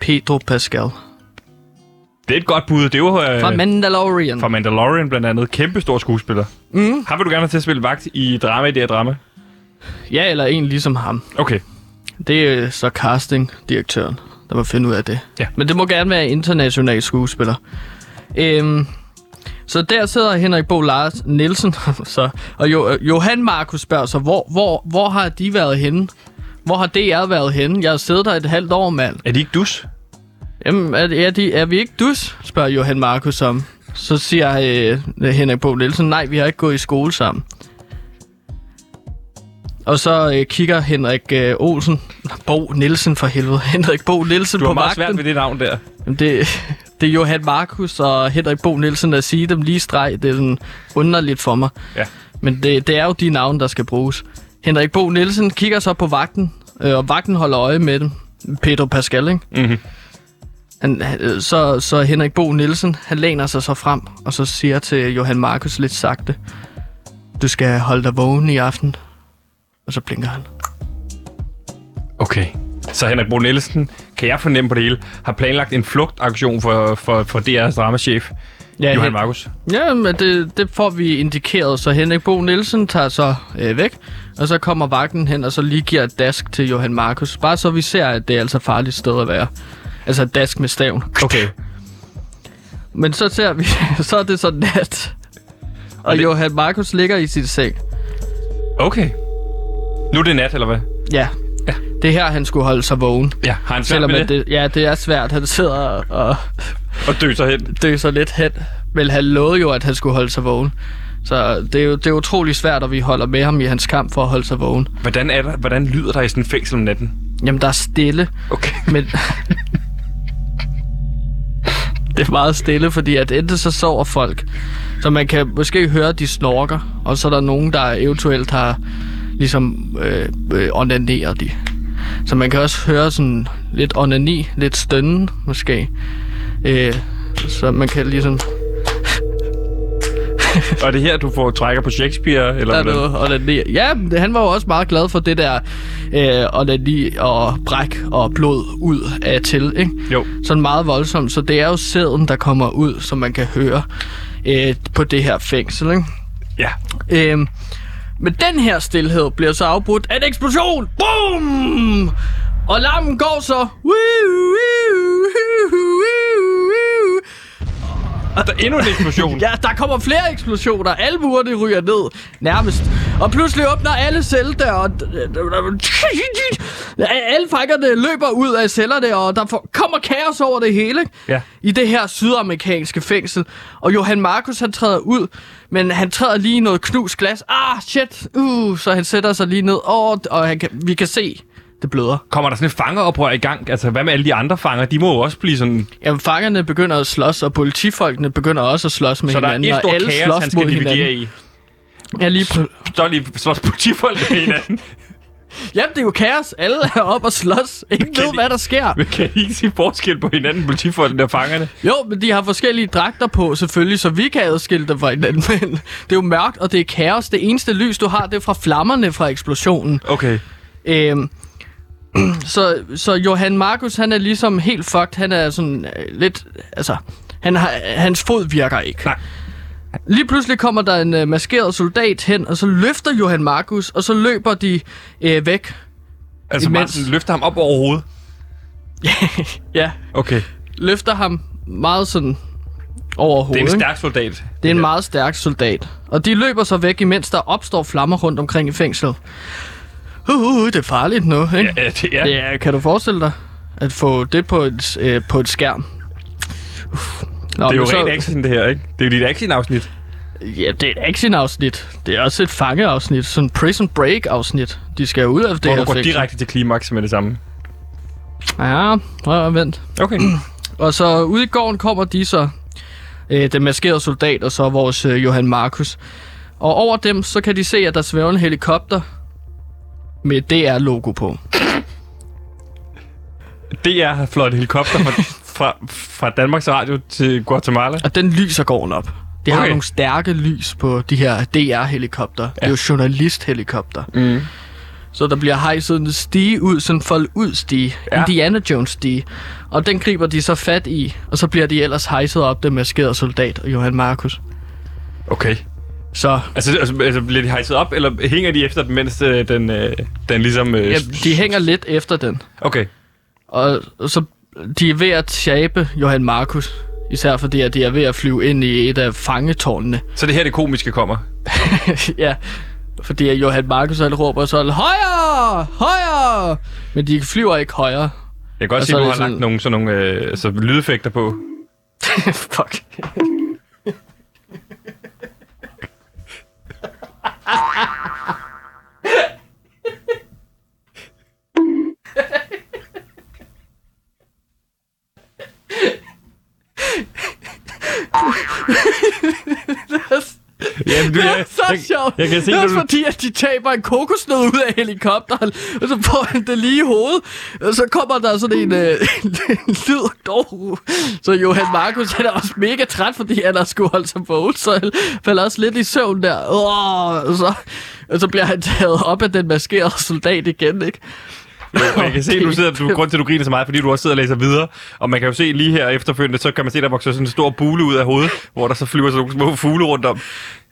Pedro Pascal. Det er et godt bud. Det er jo øh, Fra Mandalorian. fra Mandalorian blandt andet. Kæmpe stor skuespiller. Mm. Har vil du gerne have til at spille vagt i drama i det her drama? Ja, eller en ligesom ham. Okay. Det er så castingdirektøren, der må finde ud af det. Ja. Men det må gerne være en international skuespiller. Øhm, så der sidder Henrik Bo Lars Nielsen, så, og jo, øh, Johan Markus spørger sig, hvor, hvor, hvor har de været henne? Hvor har DR været henne? Jeg har siddet der et halvt år, mand. Er de ikke dus? Jamen, er, er, de, er vi ikke dus? spørger Johan Markus om. Så siger øh, Henrik Bo Nielsen, nej, vi har ikke gået i skole sammen. Og så øh, kigger Henrik øh, Olsen, Bo Nielsen for helvede, Henrik Bo Nielsen Du på har meget vagten. svært ved det navn der. Jamen, det, det er Johan Markus og Henrik Bo Nielsen at sige dem lige streg. Det er sådan underligt for mig. Ja. Men det, det er jo de navne, der skal bruges. Henrik Bo Nielsen kigger så på vagten, øh, og vagten holder øje med dem. Pedro Pascal, ikke? Mhm. Han, øh, så, så Henrik Bo Nielsen, han læner sig så frem, og så siger til Johan Markus lidt sagte, du skal holde dig vågen i aften. Og så blinker han. Okay. Så Henrik Brun Nielsen, kan jeg fornemme på det hele, har planlagt en flugtaktion for, for, for DR's dramachef, Ja, Johan Hen- Markus. Ja, men det, det får vi indikeret, så Henrik Bo Nielsen tager så øh, væk, og så kommer vagten hen og så lige giver et dask til Johan Markus. Bare så vi ser, at det er altså et farligt sted at være. Altså et dask med staven. Okay. Men så ser vi, så er det så nat. Og, det- det... Johan Markus ligger i sin seng. Okay. Nu er det nat, eller hvad? Ja. Ja. Det er her, han skulle holde sig vågen. Ja, har han svært Selvom med det? det, ja, det er svært. Han sidder og Og døser hen. døser lidt hen. Men han lovede jo, at han skulle holde sig vågen. Så det er jo det er utrolig svært, at vi holder med ham i hans kamp for at holde sig vågen. Hvordan, er der, hvordan lyder der i sådan en fængsel om natten? Jamen, der er stille, Okay. men... det er meget stille, fordi at enten så sover folk, så man kan måske høre, at de snorker, og så er der nogen, der eventuelt har ligesom øh, øh, onaneret de. Så man kan også høre sådan lidt onani, lidt stønnen måske. Øh, så man kan ligesom... Og det her, du får trækker på Shakespeare? Eller Der er noget onani. Ja, han var jo også meget glad for det der øh, onani og bræk og blod ud af til, ikke? Jo. Sådan meget voldsomt, så det er jo sæden, der kommer ud, som man kan høre øh, på det her fængsel, ikke? Ja. Øhm, men den her stillhed bliver så afbrudt af en eksplosion. Boom! Og lammen går så. Der er endnu en eksplosion. Ja, der kommer flere eksplosioner. Alle murene ryger ned, nærmest. Og pludselig åbner alle celledøre. og Alle fangerne løber ud af cellerne, og der kommer kaos over det hele. Ja. I det her sydamerikanske fængsel. Og Johan Markus, han træder ud, men han træder lige noget knust glas. Ah, shit. Uh, så han sætter sig lige ned. Oh, og han kan, vi kan se, det bløder. Kommer der sådan et fangeoprør i gang? Altså, hvad med alle de andre fanger? De må jo også blive sådan... Jamen, fangerne begynder at slås, og politifolkene begynder også at slås med Så der er hinanden. et stort kaos, han skal hinanden. i. Ja, lige pl- Så lige slås politifolk med hinanden. Jamen, det er jo kaos. Alle er op og slås. Ingen ved, hvad der sker. Men kan I ikke sige forskel på hinanden, politifolkene og fangerne? Jo, men de har forskellige dragter på, selvfølgelig, så vi kan adskille dem fra hinanden. Men det er jo mørkt, og det er kaos. Det eneste lys, du har, det er fra flammerne fra eksplosionen. Okay. Øhm, så, så Johan Markus, han er ligesom helt fucked. Han er sådan øh, lidt... Altså, han har, hans fod virker ikke. Nej. Lige pludselig kommer der en øh, maskeret soldat hen, og så løfter Johan Markus, og så løber de øh, væk. Altså, Imens- Martin løfter ham op over hovedet. Ja, Okay. løfter ham meget sådan over Det hovedet. er en stærk soldat. Det er en meget stærk soldat. Og de løber så væk, imens der opstår flammer rundt omkring i fængslet. Uh, uh, det er farligt nu, ikke? Ja, det er. Ja, kan du forestille dig at få det på et, øh, på et skærm? Uff. Nå, Det er jo så, rent action, det her, ikke? Det er jo dit action-afsnit. Ja, det er et action-afsnit. Det er også et fangeafsnit. Sådan Prison Break-afsnit. De skal ud af det Hvor her du går fængsel. direkte til klimaks med det samme. Ja, ja, vent. Okay. Og så ude i gården kommer de så, øh, den maskerede soldat, og så vores øh, Johan Markus. Og over dem, så kan de se, at der svæver en helikopter med DR-logo på. Det er flot helikopter fra, fra, fra Danmarks Radio til Guatemala. Og den lyser gården op. De har Okay. nogle stærke lys på de her DR-helikopter. Ja. Det er jo journalisthelikopter. Mm. Så der bliver hejset en stige ud, sådan en fold ud stige. Ja. Indiana Jones stige. Og den griber de så fat i, og så bliver de ellers hejset op, den maskerede soldat og Johan Markus. Okay. Så Altså, altså, altså bliver de hejset op, eller hænger de efter den, mens øh, den, øh, den ligesom... Øh, ja, de hænger lidt efter den. Okay. Og så de er ved at tabe Johan Markus. Især fordi, at de er ved at flyve ind i et af fangetårnene. Så det her, det komiske kommer. ja, fordi at Johan Markus han råber så, højere, højere! Men de flyver ikke højere. Jeg kan godt se, så at du har lagt sådan- nogle sådan nogle øh, altså, lydeffekter på. Fuck. Ja, men du, Det er jeg, så jeg, sjovt. jeg kan se, det er også du, fordi, at de taber en kokosnød ud af helikopteren, og så får han det lige i hovedet. Og så kommer der sådan en, øh, en lyd. Oh. Så Johan Markus han er også mega træt, fordi han har skulle holde sig vågen, så han falder også lidt i søvn der. Oh. Og, så, og så bliver han taget op af den maskerede soldat igen, ikke? Og jeg kan se, at du sidder, du, grund til, at du griner så meget, fordi du også sidder og læser videre. Og man kan jo se lige her efterfølgende, så kan man se, der vokser sådan en stor bule ud af hovedet, hvor der så flyver sådan nogle små fugle rundt om,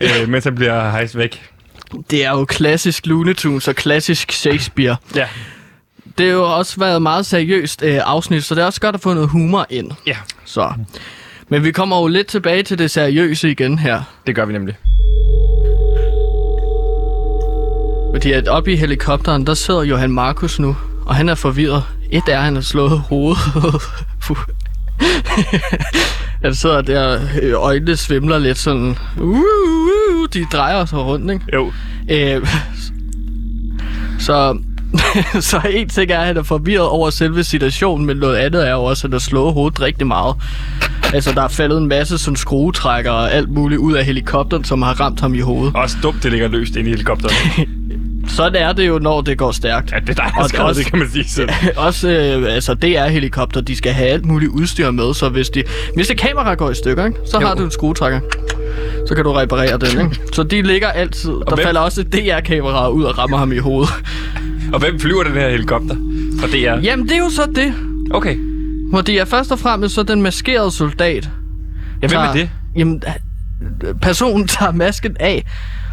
øh, mens han bliver hejst væk. Det er jo klassisk Looney Tunes og klassisk Shakespeare. Ja. Det har jo også været et meget seriøst øh, afsnit, så det er også godt at få noget humor ind. Ja, Så. Men vi kommer jo lidt tilbage til det seriøse igen her. det gør vi nemlig. Fordi at oppe i helikopteren, der sidder Johan Markus nu, og han er forvirret. Et er, at han har slået hovedet. Han sidder der, øh, øjnene svimler lidt sådan. Uh, uh, de drejer sig rundt, ikke? Jo. Øh, så, så en ting er, at han er forvirret over selve situationen, men noget andet er jo også, at han har slået hovedet rigtig meget. Altså, der er faldet en masse sådan skruetrækker og alt muligt ud af helikopteren, som har ramt ham i hovedet. Også dumt, det ligger løst inde i helikopteren. Sådan er det jo, når det går stærkt. Ja, det er dig, der Og skrevet også- det, kan man sige selv. også, øh, altså det er helikopter, de skal have alt muligt udstyr med, så hvis, de, hvis det kamera går i stykker, ikke, så Jo. har du en skruetrækker. Så kan du reparere den, ikke? Så de ligger altid, der hvem- falder også et DR-kamera ud og rammer ham i hovedet. Og hvem flyver den her helikopter? Og det er... Jamen, det er jo så det. Okay. Hvor det er først og fremmest så den maskerede soldat. Ja, hvem er det? Jamen, personen tager masken af,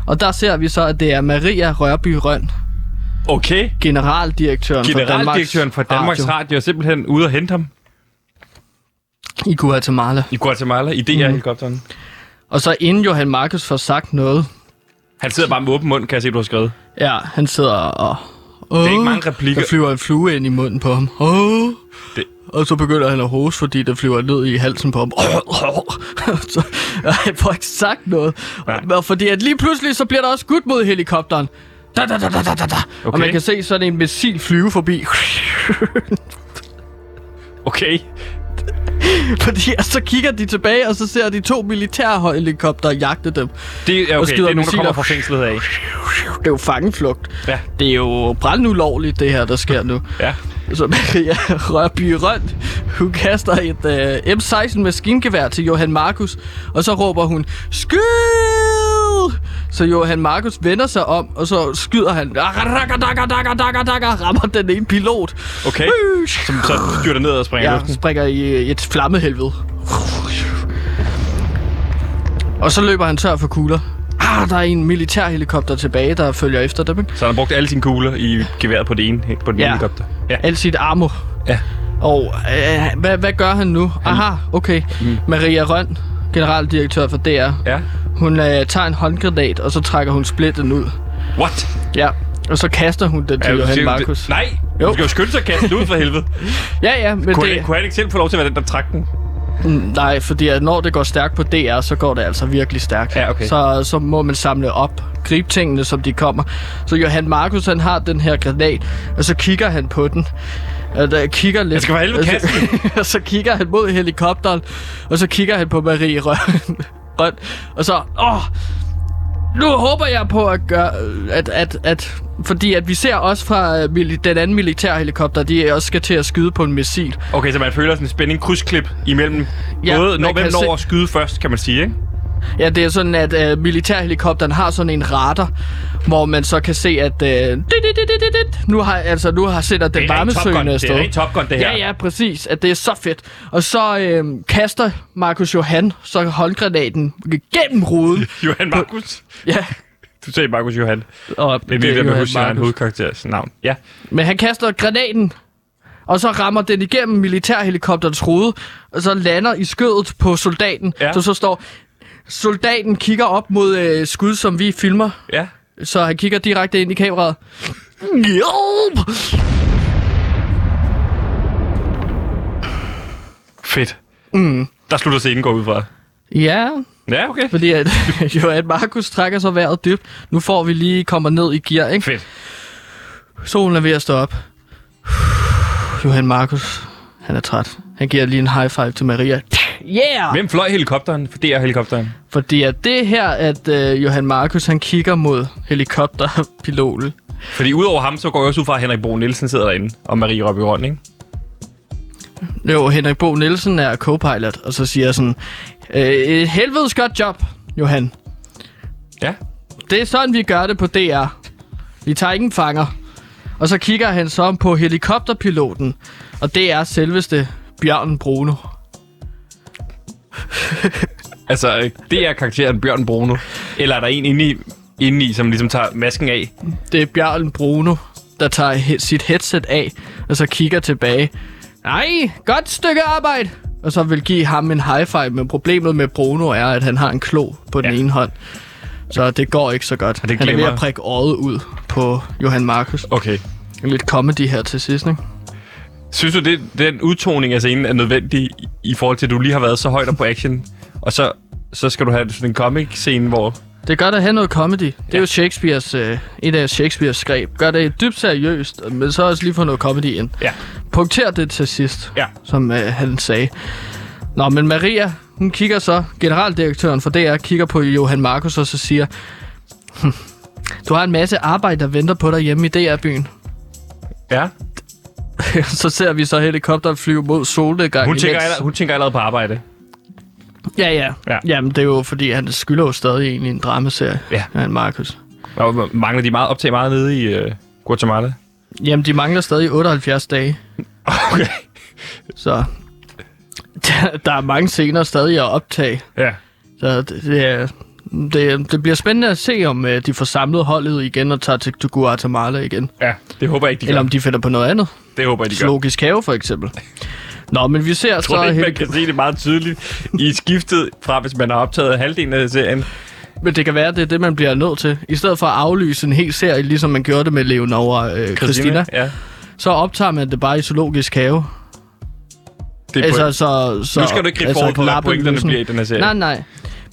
og der ser vi så, at det er Maria Rørby Røn, Okay. generaldirektøren, Generaldirektøren for Danmarks Radio er simpelthen ude og hente ham i Guatemala. i Guatemala i DR-helikopteren. Og så inden Johan Markus får sagt noget, Han sidder bare med åben mund, kan jeg se, du har skrevet. Ja, han sidder og... er ikke mange replikker. Der flyver en flue ind i munden på ham. Det- Det... Og så begynder han at hoste, fordi der flyver ned i halsen på ham. så han får ikke sagt noget. Nej. Og, fordi at lige pludselig, så bliver der også skudt mod helikopteren. Da, da, da, da, da, da. Okay. Og man kan se sådan en missil flyve forbi. Okay. fordi og så kigger de tilbage, og så ser de to militære helikopter jagte dem. Det er, okay. det er nogen, der missiler. kommer fra fængslet af. Det er jo fangeflugt. Ja. Det er jo brændulovligt, det her, der sker nu. Ja. Så Maria Rørby Røn, hun kaster et uh, M16 maskingevær til Johan Markus, og så råber hun, skyd! Så Johan Markus vender sig om, og så skyder han, rammer den ene pilot. Okay. Som så styrter ned og springer Ja, luften. springer i et flammehelvede. Og så løber han tør for kugler. Ah, der er en militærhelikopter tilbage, der følger efter dem, ikke? Så han har brugt alle sine kugler i geværet på det ene, på den Ja. helikopter. Ja. Alt sit armo. Ja. Og øh, hvad, hvad gør han nu? Aha, okay. Mm. Maria Røn, generaldirektør for DR. Ja. Hun øh, tager en håndgranat, og så trækker hun splitten ud. What? Ja. Og så kaster hun den til Johan Markus. Nej, Jo. du skal jo skynde sig at kaste den ud for helvede. Ja, ja, men Kunne, det... han, kunne han ikke selv få lov til at være den, der trak den? Mm, Nej, fordi at når det går stærkt på DR, så går det altså virkelig stærkt. Ja, okay. Så, så må man samle op, gribe tingene, som de kommer. Så Johan Markus, han har den her granat, og så kigger han på den. Og der kigger lidt. Jeg skal for helvede kaste og så kigger han mod helikopteren, og så kigger han på Marie Røn. Røn og så, åh, nu håber jeg på at gøre, at, at, at fordi at vi ser også fra øh, den anden militærhelikopter, de også skal til at skyde på en missil. Okay, så man føler sådan en spænding krydsklip imellem Ja, både, når hvem se- når at skyde først, kan man sige, ikke? Ja, det er sådan, at øh, militærhelikopteren har sådan en radar, hvor man så kan se, at øh, dit, dit, dit, dit, nu har altså nu har sætter den varmesøgende Det er afsted. rent Top Gun, det her. Ja, ja, præcis. At det er så fedt. Og så øh, kaster Markus Johan så håndgranaten gennem ruden. Johan Markus. Ja. Du sagde Markus Johan. Og Det er med Johan at huske Johan Markus. hovedkarakteres navn. Ja. Men han kaster granaten, og så rammer den igennem militærhelikopterens hoved, og så lander i skødet på soldaten. Ja. Så så står... Soldaten kigger op mod øh, skud, som vi filmer. Ja. Så han kigger direkte ind i kameraet. Hjælp! Fedt. Mm. Der slutter scenen går ud fra. Ja, Ja, okay. fordi at Johan Markus trækker så vejret dybt. Nu får vi lige kommer ned i gear, ikke? Fedt. Solen er ved at stå op. Johan Markus, han er træt. Han giver lige en high five til Maria. Yeah! Hvem fløj helikopteren? For det er helikopteren. Fordi at det her, at øh, Johan Markus han kigger mod helikopterpiloten. Fordi udover ham, så går jeg også ud fra, at Henrik Bo Nielsen sidder derinde. Og Marie Røbbe Røn, ikke? Jo, Henrik Bo Nielsen er co-pilot, og så siger jeg sådan, øh, et helvedes godt job, Johan. Ja. Det er sådan, vi gør det på DR. Vi tager ingen fanger. Og så kigger han så på helikopterpiloten, og det er selveste Bjørn Bruno. Altså, øh, det er karakteren Bjørn Bruno. Eller er der en inde i, inde i som ligesom tager masken af? Det er Bjørn Bruno, der tager he- sit headset af, og så kigger tilbage. Nej, godt stykke arbejde! Og så vil give ham en high five, men problemet med Bruno er, at han har en klo på den Ja. ene hånd. Så det går ikke så godt. Og det han er ved glemmer- at prikke øjet ud på Johan Markus. Okay. Lidt comedy her til sidst, ikke? Synes du, det, den udtoning af scenen er nødvendig i, forhold til, at du lige har været så højt på action, og så, så skal du have sådan en comic-scene, hvor... Det godt at have noget comedy. Det er jo Shakespeares, øh, et af Shakespeares greb. Gør det dybt seriøst, men så også lige få noget comedy ind. Ja. Punkter det til sidst, Ja. som øh, han sagde. Nå, men Maria, hun kigger så, generaldirektøren for DR, kigger på Johan Markus og så siger, "Hm, du har en masse arbejde, der venter på dig hjemme i DR-byen. Ja. så ser vi så helikopteren flyve mod solnedgang. Hun tænker, imens- allerede, hun tænker allerede på arbejde. Ja, ja, Ja. ja. Jamen, det er jo fordi, han skylder jo stadig egentlig en dramaserie, Ja. Johan Markus. Og mangler de meget optag meget nede i uh, Guatemala? Jamen, de mangler stadig 78 dage. Okay. Så der, der er mange scener stadig at optage. Ja. Så det, det, er, det, det bliver spændende at se, om uh, de får samlet holdet igen og tager til Guatemala igen. Ja, det håber jeg ikke, de Eller gør. om de finder på noget andet. Det håber jeg, de gør. Zoologisk have, for eksempel. Nå, men vi ser Jeg tror så... ikke, man kan se det meget tydeligt i skiftet fra, hvis man har optaget halvdelen af serien. men det kan være, det er det, man bliver nødt til. I stedet for at aflyse en hel serie, ligesom man gjorde det med Leonora øh, Christina, Ja. så optager man det bare i Zoologisk have. Det er Altså, så, så, nu skal du ikke gribe altså, forud på, hvad pointerne bliver i den her serie. Nej, nej.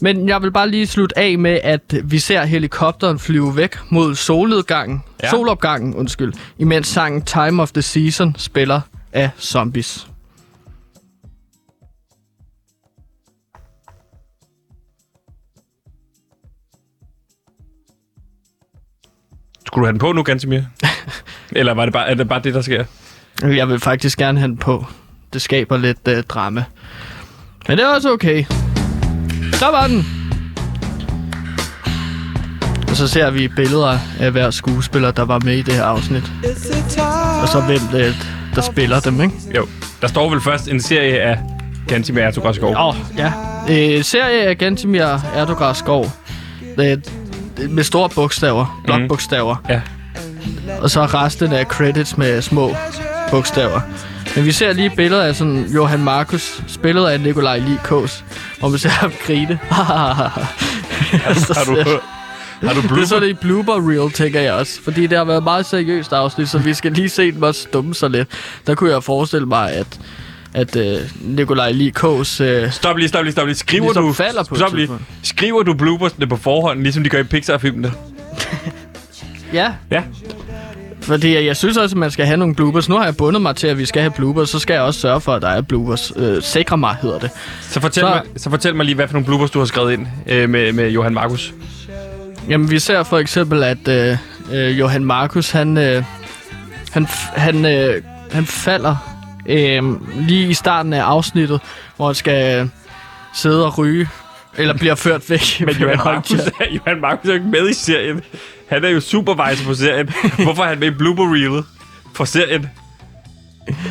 Men jeg vil bare lige slutte af med, at vi ser helikopteren flyve væk mod solnedgangen, Ja. solopgangen, undskyld, imens sangen Time of the Season spiller af Zombies. Skulle du have den på nu, Gansimir? Eller var det bare, er det bare det, der sker? Jeg vil faktisk gerne have den på. Det skaber lidt uh, drama. Men det er også okay. Der var den. Og så ser vi billeder af hver skuespiller, der var med i det her afsnit. Og så hvem det, er, der spiller dem, ikke? Jo. Der står vel først en serie af Gansimir Ertugradskov. Åh, oh, ja. Øh, serie af Gantimir Erdogan Skov. Det, det, med store bogstaver. Blokbogstaver. Ja. Og så resten af credits med små bogstaver. Men vi ser lige billeder af sådan Johan Markus, spillet af Nikolaj Likås, hvor man ser ham grine. Har du, har du Det er blooper? sådan et blooper reel, tænker jeg også. Fordi det har været meget seriøst afsnit, så vi skal lige se den også dumme sig lidt. Der kunne jeg forestille mig, at, at uh, Nikolaj Likås... Uh, Stop lige, stop lige, stop lige. Skriver Ligesom du, falder på stop lige. Skriver du bloopersne på forhånd, ligesom de gør i Pixar-filmene? ja, Ja. Fordi jeg synes også, at man skal have nogle bloopers. Nu har jeg bundet mig til, at vi skal have bloopers. Så skal jeg også sørge for, at der er bloopers. Øh, sikre mig, hedder det. Så fortæl, Så- Mig, så fortæl mig lige, hvad for nogle bloopers, du har skrevet ind øh, med, med Johan Markus. Jamen, vi ser for eksempel, at øh, øh, Johan Markus, han, øh, han, han, øh, han falder øh, lige i starten af afsnittet, hvor han skal øh, sidde og ryge. Eller bliver ført væk. Men med Johan. Markus, er, Johan Markus er jo ikke med i serien. Han er jo supervisor på serien. Hvorfor er han med i blooper for serien?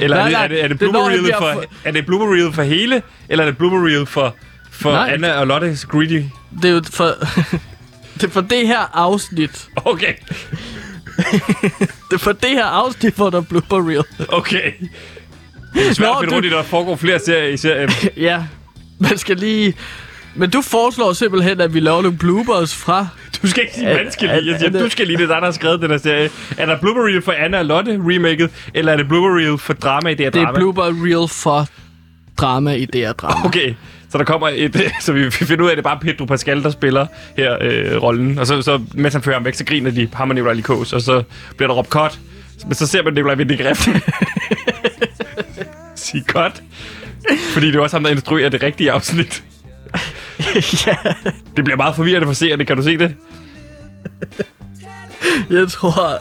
Eller er Nej, det, nej, er det, er det det er, han reelet bliver for, er det blooper for hele, eller er det blooper for, for Nej. Anna og Lottes greedy? Det er jo for, det er for det her afsnit. Okay, Det er for det her afsnit, hvor der er blooper reel. okay. Det er svært Nå, at finde du- rundt i, der foregår flere serier i serien. Ja, man skal lige... Men du foreslår simpelthen, at vi laver nogle bloopers fra... Du skal ikke sige, man skal lide. Jeg siger, er det- du skal lide det, er der har skrevet den her serie. Er der blooper reel for Anna og Lotte remaket, eller er det blooper reel for drama i det her Det er drama? blooper reel for drama i det her drama. Okay, så der kommer et... Så vi, finder ud af, at det er bare Pedro Pascal, der spiller her øh, rollen. Og så, så, mens han fører ham væk, så griner de ham og Nicolai Likos, og så bliver der råbt cut. Men så ser man Nicolai Vindegref. Sig cut. Fordi det er også ham, der instruerer det rigtige afsnit. ja, Det bliver meget forvirrende for seerne, kan du se det? jeg tror,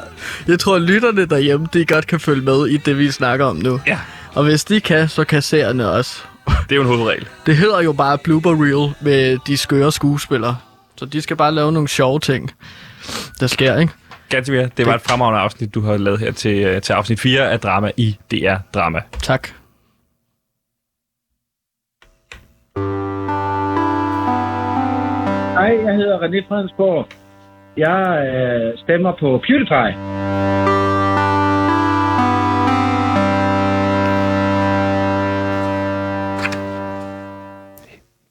jeg tror, lytterne derhjemme, de godt kan følge med i det, vi snakker om nu. Ja. Og hvis de kan, så kan seerne også. Det er jo en hovedregel. Det hedder jo bare Blooper Reel med de skøre skuespillere. Så de skal bare lave nogle sjove ting, der sker, ikke? Ganske mere. Det var et fremragende afsnit, du har lavet her til, øh, til afsnit 4 af Drama i DR Drama. Tak. Hej, jeg hedder René Fredensborg. Jeg øh, stemmer på PewDiePie.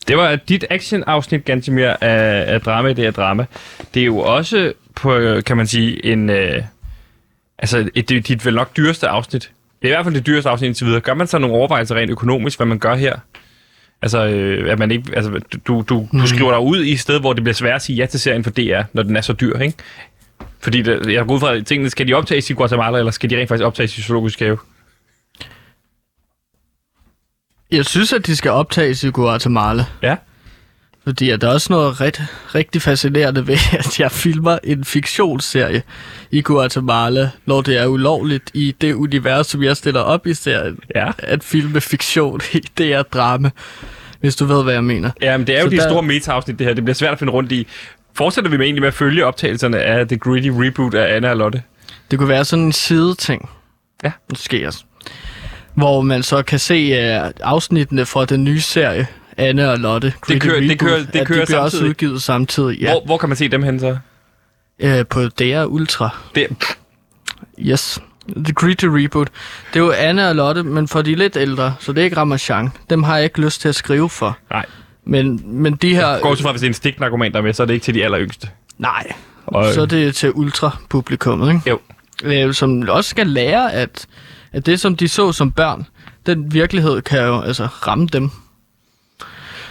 Det var dit action-afsnit, Gantemir, af, af drama i det her drama. Det er jo også på, øh, kan man sige, en... Øh, altså, et, dit vel nok dyreste afsnit. Det er i hvert fald det dyreste afsnit indtil videre. Gør man så nogle overvejelser rent økonomisk, hvad man gør her? Altså, øh, at man ikke, altså du, du, du skriver dig ud i et sted, hvor det bliver svært at sige ja til serien for DR, når den er så dyr, ikke? Fordi det, jeg går ud fra, at tingene, skal de optages i Guatemala, eller skal de rent faktisk optages i Zoologisk Have? Jeg synes, at de skal optages i Guatemala. Ja. Fordi at der er også noget ret, rigtig fascinerende ved, at jeg filmer en fiktionsserie i Guatemala, når det er ulovligt i det univers, som jeg stiller op i serien, Ja. at filme fiktion i det er drama, hvis du ved, hvad jeg mener. Ja, men det er jo Så de der- store meta-afsnit, det her. Det bliver svært at finde rundt i. Fortsætter vi med egentlig med at følge optagelserne af The Gritty Reboot af Anna og Lotte? Det kunne være sådan en sideting. Ja. Måske også. Hvor man så kan se uh, afsnittene fra den nye serie, Anne og Lotte. Gritty kører- det Reboot, kører- det at kører de bliver også samtidig. udgivet samtidig. Ja. Hvor, hvor kan man se dem hen så? Uh, på DR Ultra. Det, Yes. The Gritty Reboot. Det er jo Anne og Lotte, men for de lidt ældre, så det er ikke Ramachan. Dem har jeg ikke lyst til at skrive for. nej. Men, men de her... Går ud fra, hvis det er en stiknarkoman, der er med, så er det ikke til de aller yngste. Nej, Og, så er det til ultra-publikummet, ikke? Jo. øh, som også skal lære, at, at det, som de så som børn, den virkelighed kan jo altså ramme dem.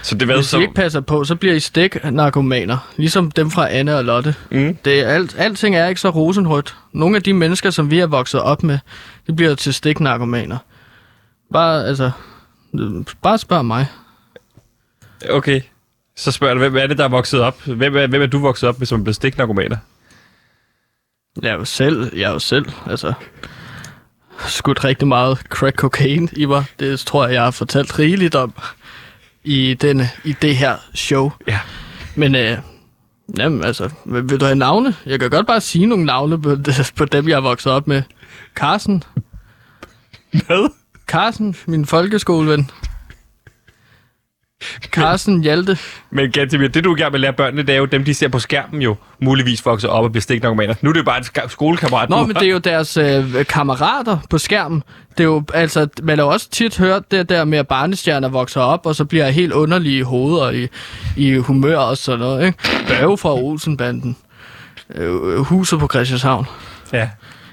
Så det hvad Hvis så? de ikke passer på, så bliver I stik-narkomaner, ligesom dem fra Anne og Lotte. Mm. Det er alt, alting er ikke så rosenrødt. Nogle af de mennesker, som vi er vokset op med, de bliver til stik-narkomaner. Bare, altså, bare spørg mig. Okay. Så spørger dig, hvem er det, der er vokset op? Hvem er, hvem er du vokset op med, som er blevet stiknarkomaner? Jeg er jo selv, jeg er jo selv, altså, skudt rigtig meget crack cocaine i mig. Det tror jeg, jeg har fortalt rigeligt om i, denne, i det her show. Ja. Men øh, jamen, altså, vil, vil du have navne? Jeg kan godt bare sige nogle navne på, på dem, jeg er vokset op med. Carsten. Hvad? Carsten, min folkeskoleven. Carsten Hjalte. Men Gantemir, det du er i gang med at lære børnene, det er jo dem, de ser på skærmen jo muligvis vokser op og bliver stiknarkomaner. Nu er det jo bare en skolekammerat. Nå, men det er jo deres øh, kammerater på skærmen. Det er jo, altså, man har også tit hørt det der med, at barnestjerner vokser op, og så bliver helt underlige i hovedet og i, i humør og sådan noget, ikke? Børge fra Olsenbanden. Øh, huset på Christianshavn. Ja.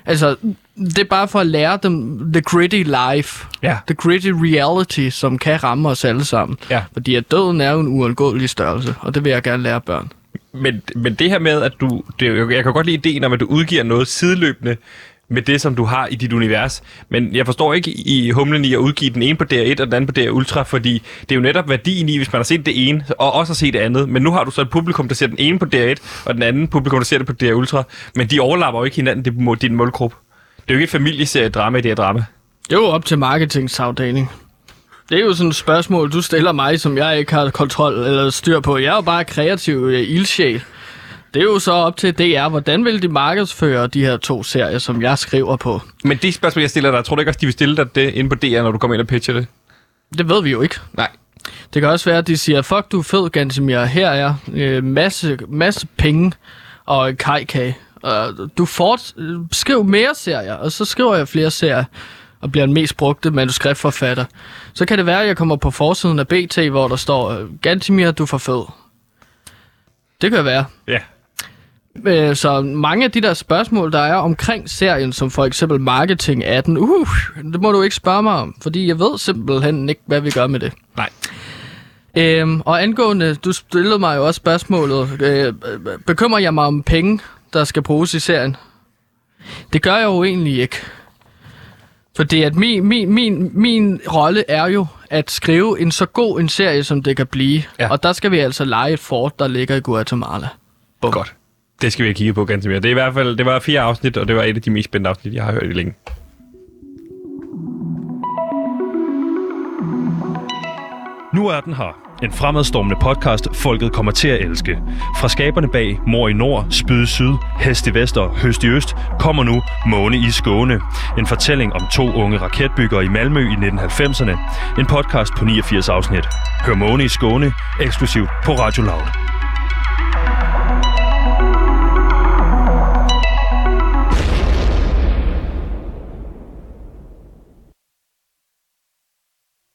Altså, det er bare for at lære dem the gritty life. Ja. The gritty reality, som kan ramme os alle sammen. Ja. Fordi at døden er jo en uundgåelig størrelse, og det vil jeg gerne lære børn. Men, men det her med, at du... Det, jeg kan godt lide ideen om, at du udgiver noget sideløbende med det, som du har i dit univers. Men jeg forstår ikke i humlen i at udgive den ene på DR1 og den anden på DR Ultra, fordi det er jo netop værdien i, hvis man har set det ene, og også har set det andet. Men nu har du så et publikum, der ser den ene på DR1, og den anden publikum, der ser det på DR Ultra. Men de overlapper jo ikke hinanden, det er din målgruppe. Det er jo ikke et familieserie drama i det her drama. Det er jo op til marketingsafdeling. Det er jo sådan et spørgsmål, du stiller mig, som jeg ikke har kontrol eller styr på. Jeg er jo bare kreativ øh, ildsjæl. Det er jo så op til DR. Hvordan vil de markedsføre de her to serier, som jeg skriver på? Men det spørgsmål, jeg stiller dig, tror du ikke også, de vil stille dig det inde på DR, når du kommer ind og pitcher det? Det ved vi jo ikke. Nej. Det kan også være, at de siger, fuck du er fed, Gansimir. Her er øh, masse, masse penge og kajkage. Og du fort, øh, skriv mere serier, og så skriver jeg flere serier og bliver den mest brugte manuskriptforfatter. Så kan det være, at jeg kommer på forsiden af BT, hvor der står, øh, Gantimir, du er for fed. Det kan være. Ja. Øh, Så mange af de der spørgsmål, der er omkring serien, som for eksempel marketing af den, uh, det må du ikke spørge mig om, fordi jeg ved simpelthen ikke, hvad vi gør med det. Nej. Øhm, og angående, du stillede mig jo også spørgsmålet, øh, bekymrer jeg mig om penge, der skal bruges i serien? Det gør jeg jo egentlig ikke. Fordi at min, min, min, min rolle er jo at skrive en så god en serie, som det kan blive. Ja. Og der skal vi altså lege et fort, der ligger i Guatemala. Bum. Godt. Det skal vi have kigget på ganske mere. Det er i hvert fald det var fire afsnit, og det var et af de mest spændende afsnit, jeg har hørt i længe. Nu er den her. En fremadstormende podcast, folket kommer til at elske. Fra skaberne bag Mor i Nord, Spyd i Syd, Hest i Vest og Høst i Øst, kommer nu Måne i Skåne. En fortælling om to unge raketbyggere i Malmø i 1990'erne. En podcast på 89 afsnit. Hør Måne i Skåne eksklusivt på Radio Loud.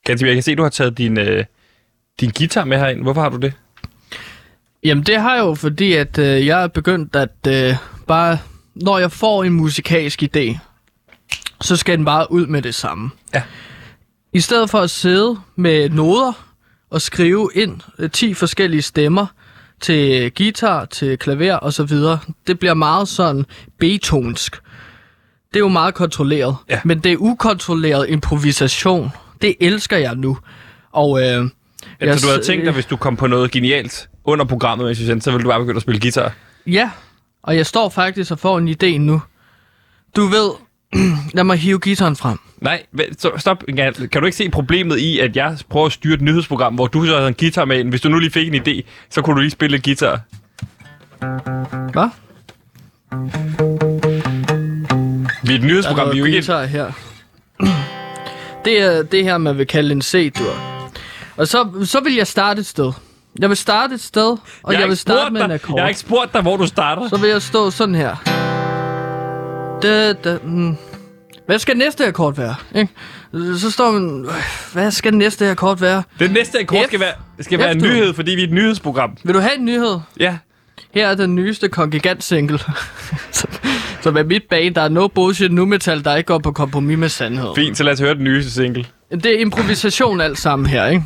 Ganske, jeg kan se, at du har taget din, øh, din guitar med herind. Hvorfor har du det? Jamen det har jeg jo, fordi at øh, jeg er begyndt at øh, bare, når jeg får en musikalsk idé, så skal den bare ud med det samme. Ja. I stedet for at sidde med noder og skrive ind øh, 10 forskellige stemmer til guitar, til klaver og så videre, det bliver meget sådan betonsk. Det er jo meget kontrolleret, Ja. men det er ukontrolleret improvisation. Det elsker jeg nu. Og øh, Altså, du havde tænkt dig, hvis du kom på noget genialt under programmet, vi sendte, så ville du bare begynde at spille guitar. Ja, og jeg står faktisk og får en idé nu. Du ved, lad mig hive gitaren frem. Nej, så stop. Kan du ikke se problemet i, at jeg prøver at styre et nyhedsprogram, hvor du så har en guitar med ind? Hvis du nu lige fik en idé, så kunne du lige spille guitar. Hvad? Vi er et nyhedsprogram, vi er jo ikke... guitar her. Det er det her, man vil kalde en C-dur. Og så, så vil jeg starte et sted. Jeg vil starte et sted, og jeg, jeg vil starte med en dig- akkord. Jeg har ikke spurgt dig, hvor du starter. Så vil jeg stå sådan her. Da, da, mm. Hvad skal næste akkord være? Ikke? Så står man, hvad skal næste akkord være? Den næste akkord F. skal være, skal være en F, nyhed, fordi vi er et nyhedsprogram. Vil du have en nyhed? Ja. Her er den nyeste Kongigant-single, som, som er mit band. Der er no bullshit nu metal, der ikke går på kompromis med sandhed. Fint, så lad os høre den nyeste single. Det er improvisation alt sammen her, ikke?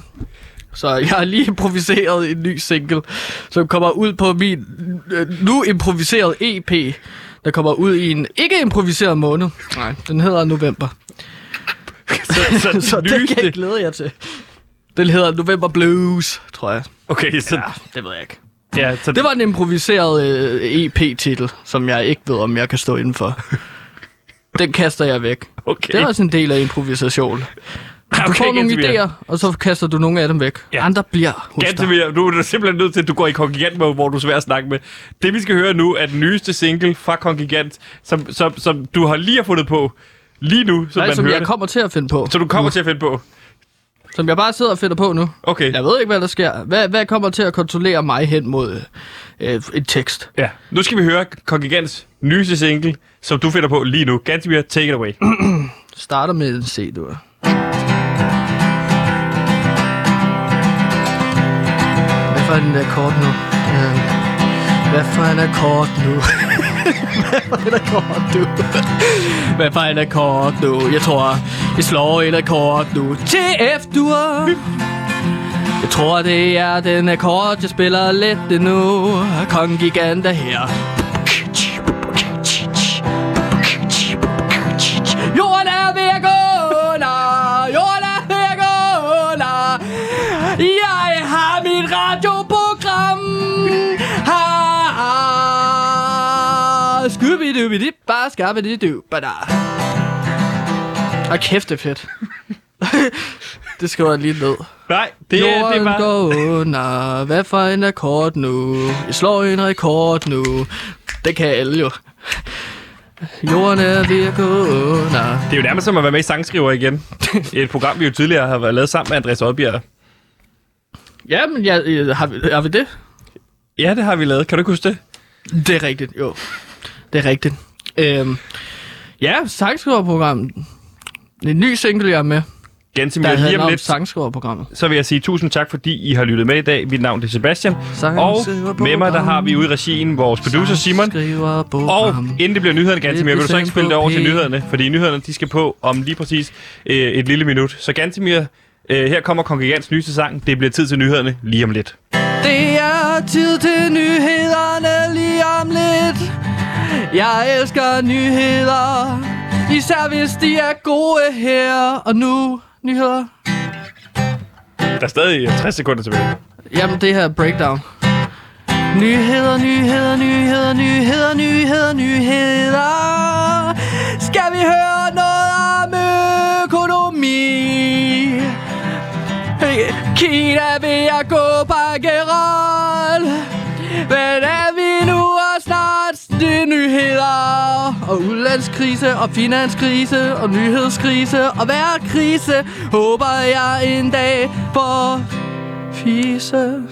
Så jeg har lige improviseret en ny single, som kommer ud på min øh, nu improviseret EP, der kommer ud i en ikke improviseret måned. Nej, den hedder November. Så, så, Så det kan nyeste... jeg glæde jer til. Den hedder November Blues, tror jeg. Okay, så, Ja, det ved jeg ikke. Ja, så Det var en improviseret øh, EP-titel, som jeg ikke ved, om jeg kan stå indenfor. Den kaster jeg væk. Okay. Det er også en del af improvisationen. Du Okay, får nogle idéer, og så kaster du nogle af dem væk. Ja. Andre bliver hos dig. Gantemir, du er simpelthen nødt til, at du går i kongigant mode, hvor du er svær at snakke med. Det, vi skal høre nu, er den nyeste single fra Kongigant, som, som, som du har lige har fundet på lige nu, som Nej, man som hører jeg det. kommer til at finde på. Så du kommer til at finde på. Som jeg bare sidder og finder på nu. Okay. Jeg ved ikke, hvad der sker. Hvad, hvad kommer til at kontrollere mig hen mod øh, en tekst? Ja. Nu skal vi høre Kongigants nyeste single, som du finder på lige nu. Gantemir, take it away. Starter med en C, du. Hvad for en akkord nu? Øh, Hvad for en akkord nu? Hvad er en nu? Hvad for en nu? Jeg tror, jeg slår en akkord nu. Til F-dur. Jeg tror, det er den akkord, jeg spiller lidt nu. Kong Gigant er her. Scooby-Dooby-Dip, bare skabbe-di-du, bada. Og kæft, det er fedt. det skriver jeg lige ned. Nej, det, er, det er Jorden bare... går under. Hvad for en akkord nu? Jeg slår en rekord nu. Det kan alle jo. Jorden er ved at gå under. Det er jo nærmest som at være med i Sangskriver igen. Et program, vi jo tidligere har været lavet sammen med Andreas Oddbjerg. Ja, men jeg, jeg, har, vi, har vi det? Ja, det har vi lavet. Kan du ikke huske det? Det er rigtigt, jo. Det er rigtigt. Øhm, ja, sangskriverprogrammet. En ny single, jeg er med, Ganske der mere lige om om lidt. sangskriverprogrammet. Så vil jeg sige tusind tak, fordi I har lyttet med i dag. Mit navn er Sebastian. Og med mig, der har vi ude i regien vores producer Simon. Og inden det bliver nyhederne, Gantemir, vil du så ikke spille det over til nyhederne? Fordi nyhederne, de skal på om lige præcis øh, et lille minut. Så Gantemir, øh, her kommer Kongregants nyeste sang. Det bliver tid til nyhederne lige om lidt. Det er tid til nyhederne lige om lidt. Jeg elsker nyheder. Især hvis de er gode her og nu. Nyheder. Der er stadig 60 sekunder tilbage. Jamen, det her er breakdown. Nyheder, nyheder, nyheder, nyheder, nyheder, nyheder. Skal vi høre noget om økonomi? Kina ved at gå bakkerol. Men er nyheder og udlandskrise og finanskrise og nyhedskrise og hver krise håber jeg en dag for fise.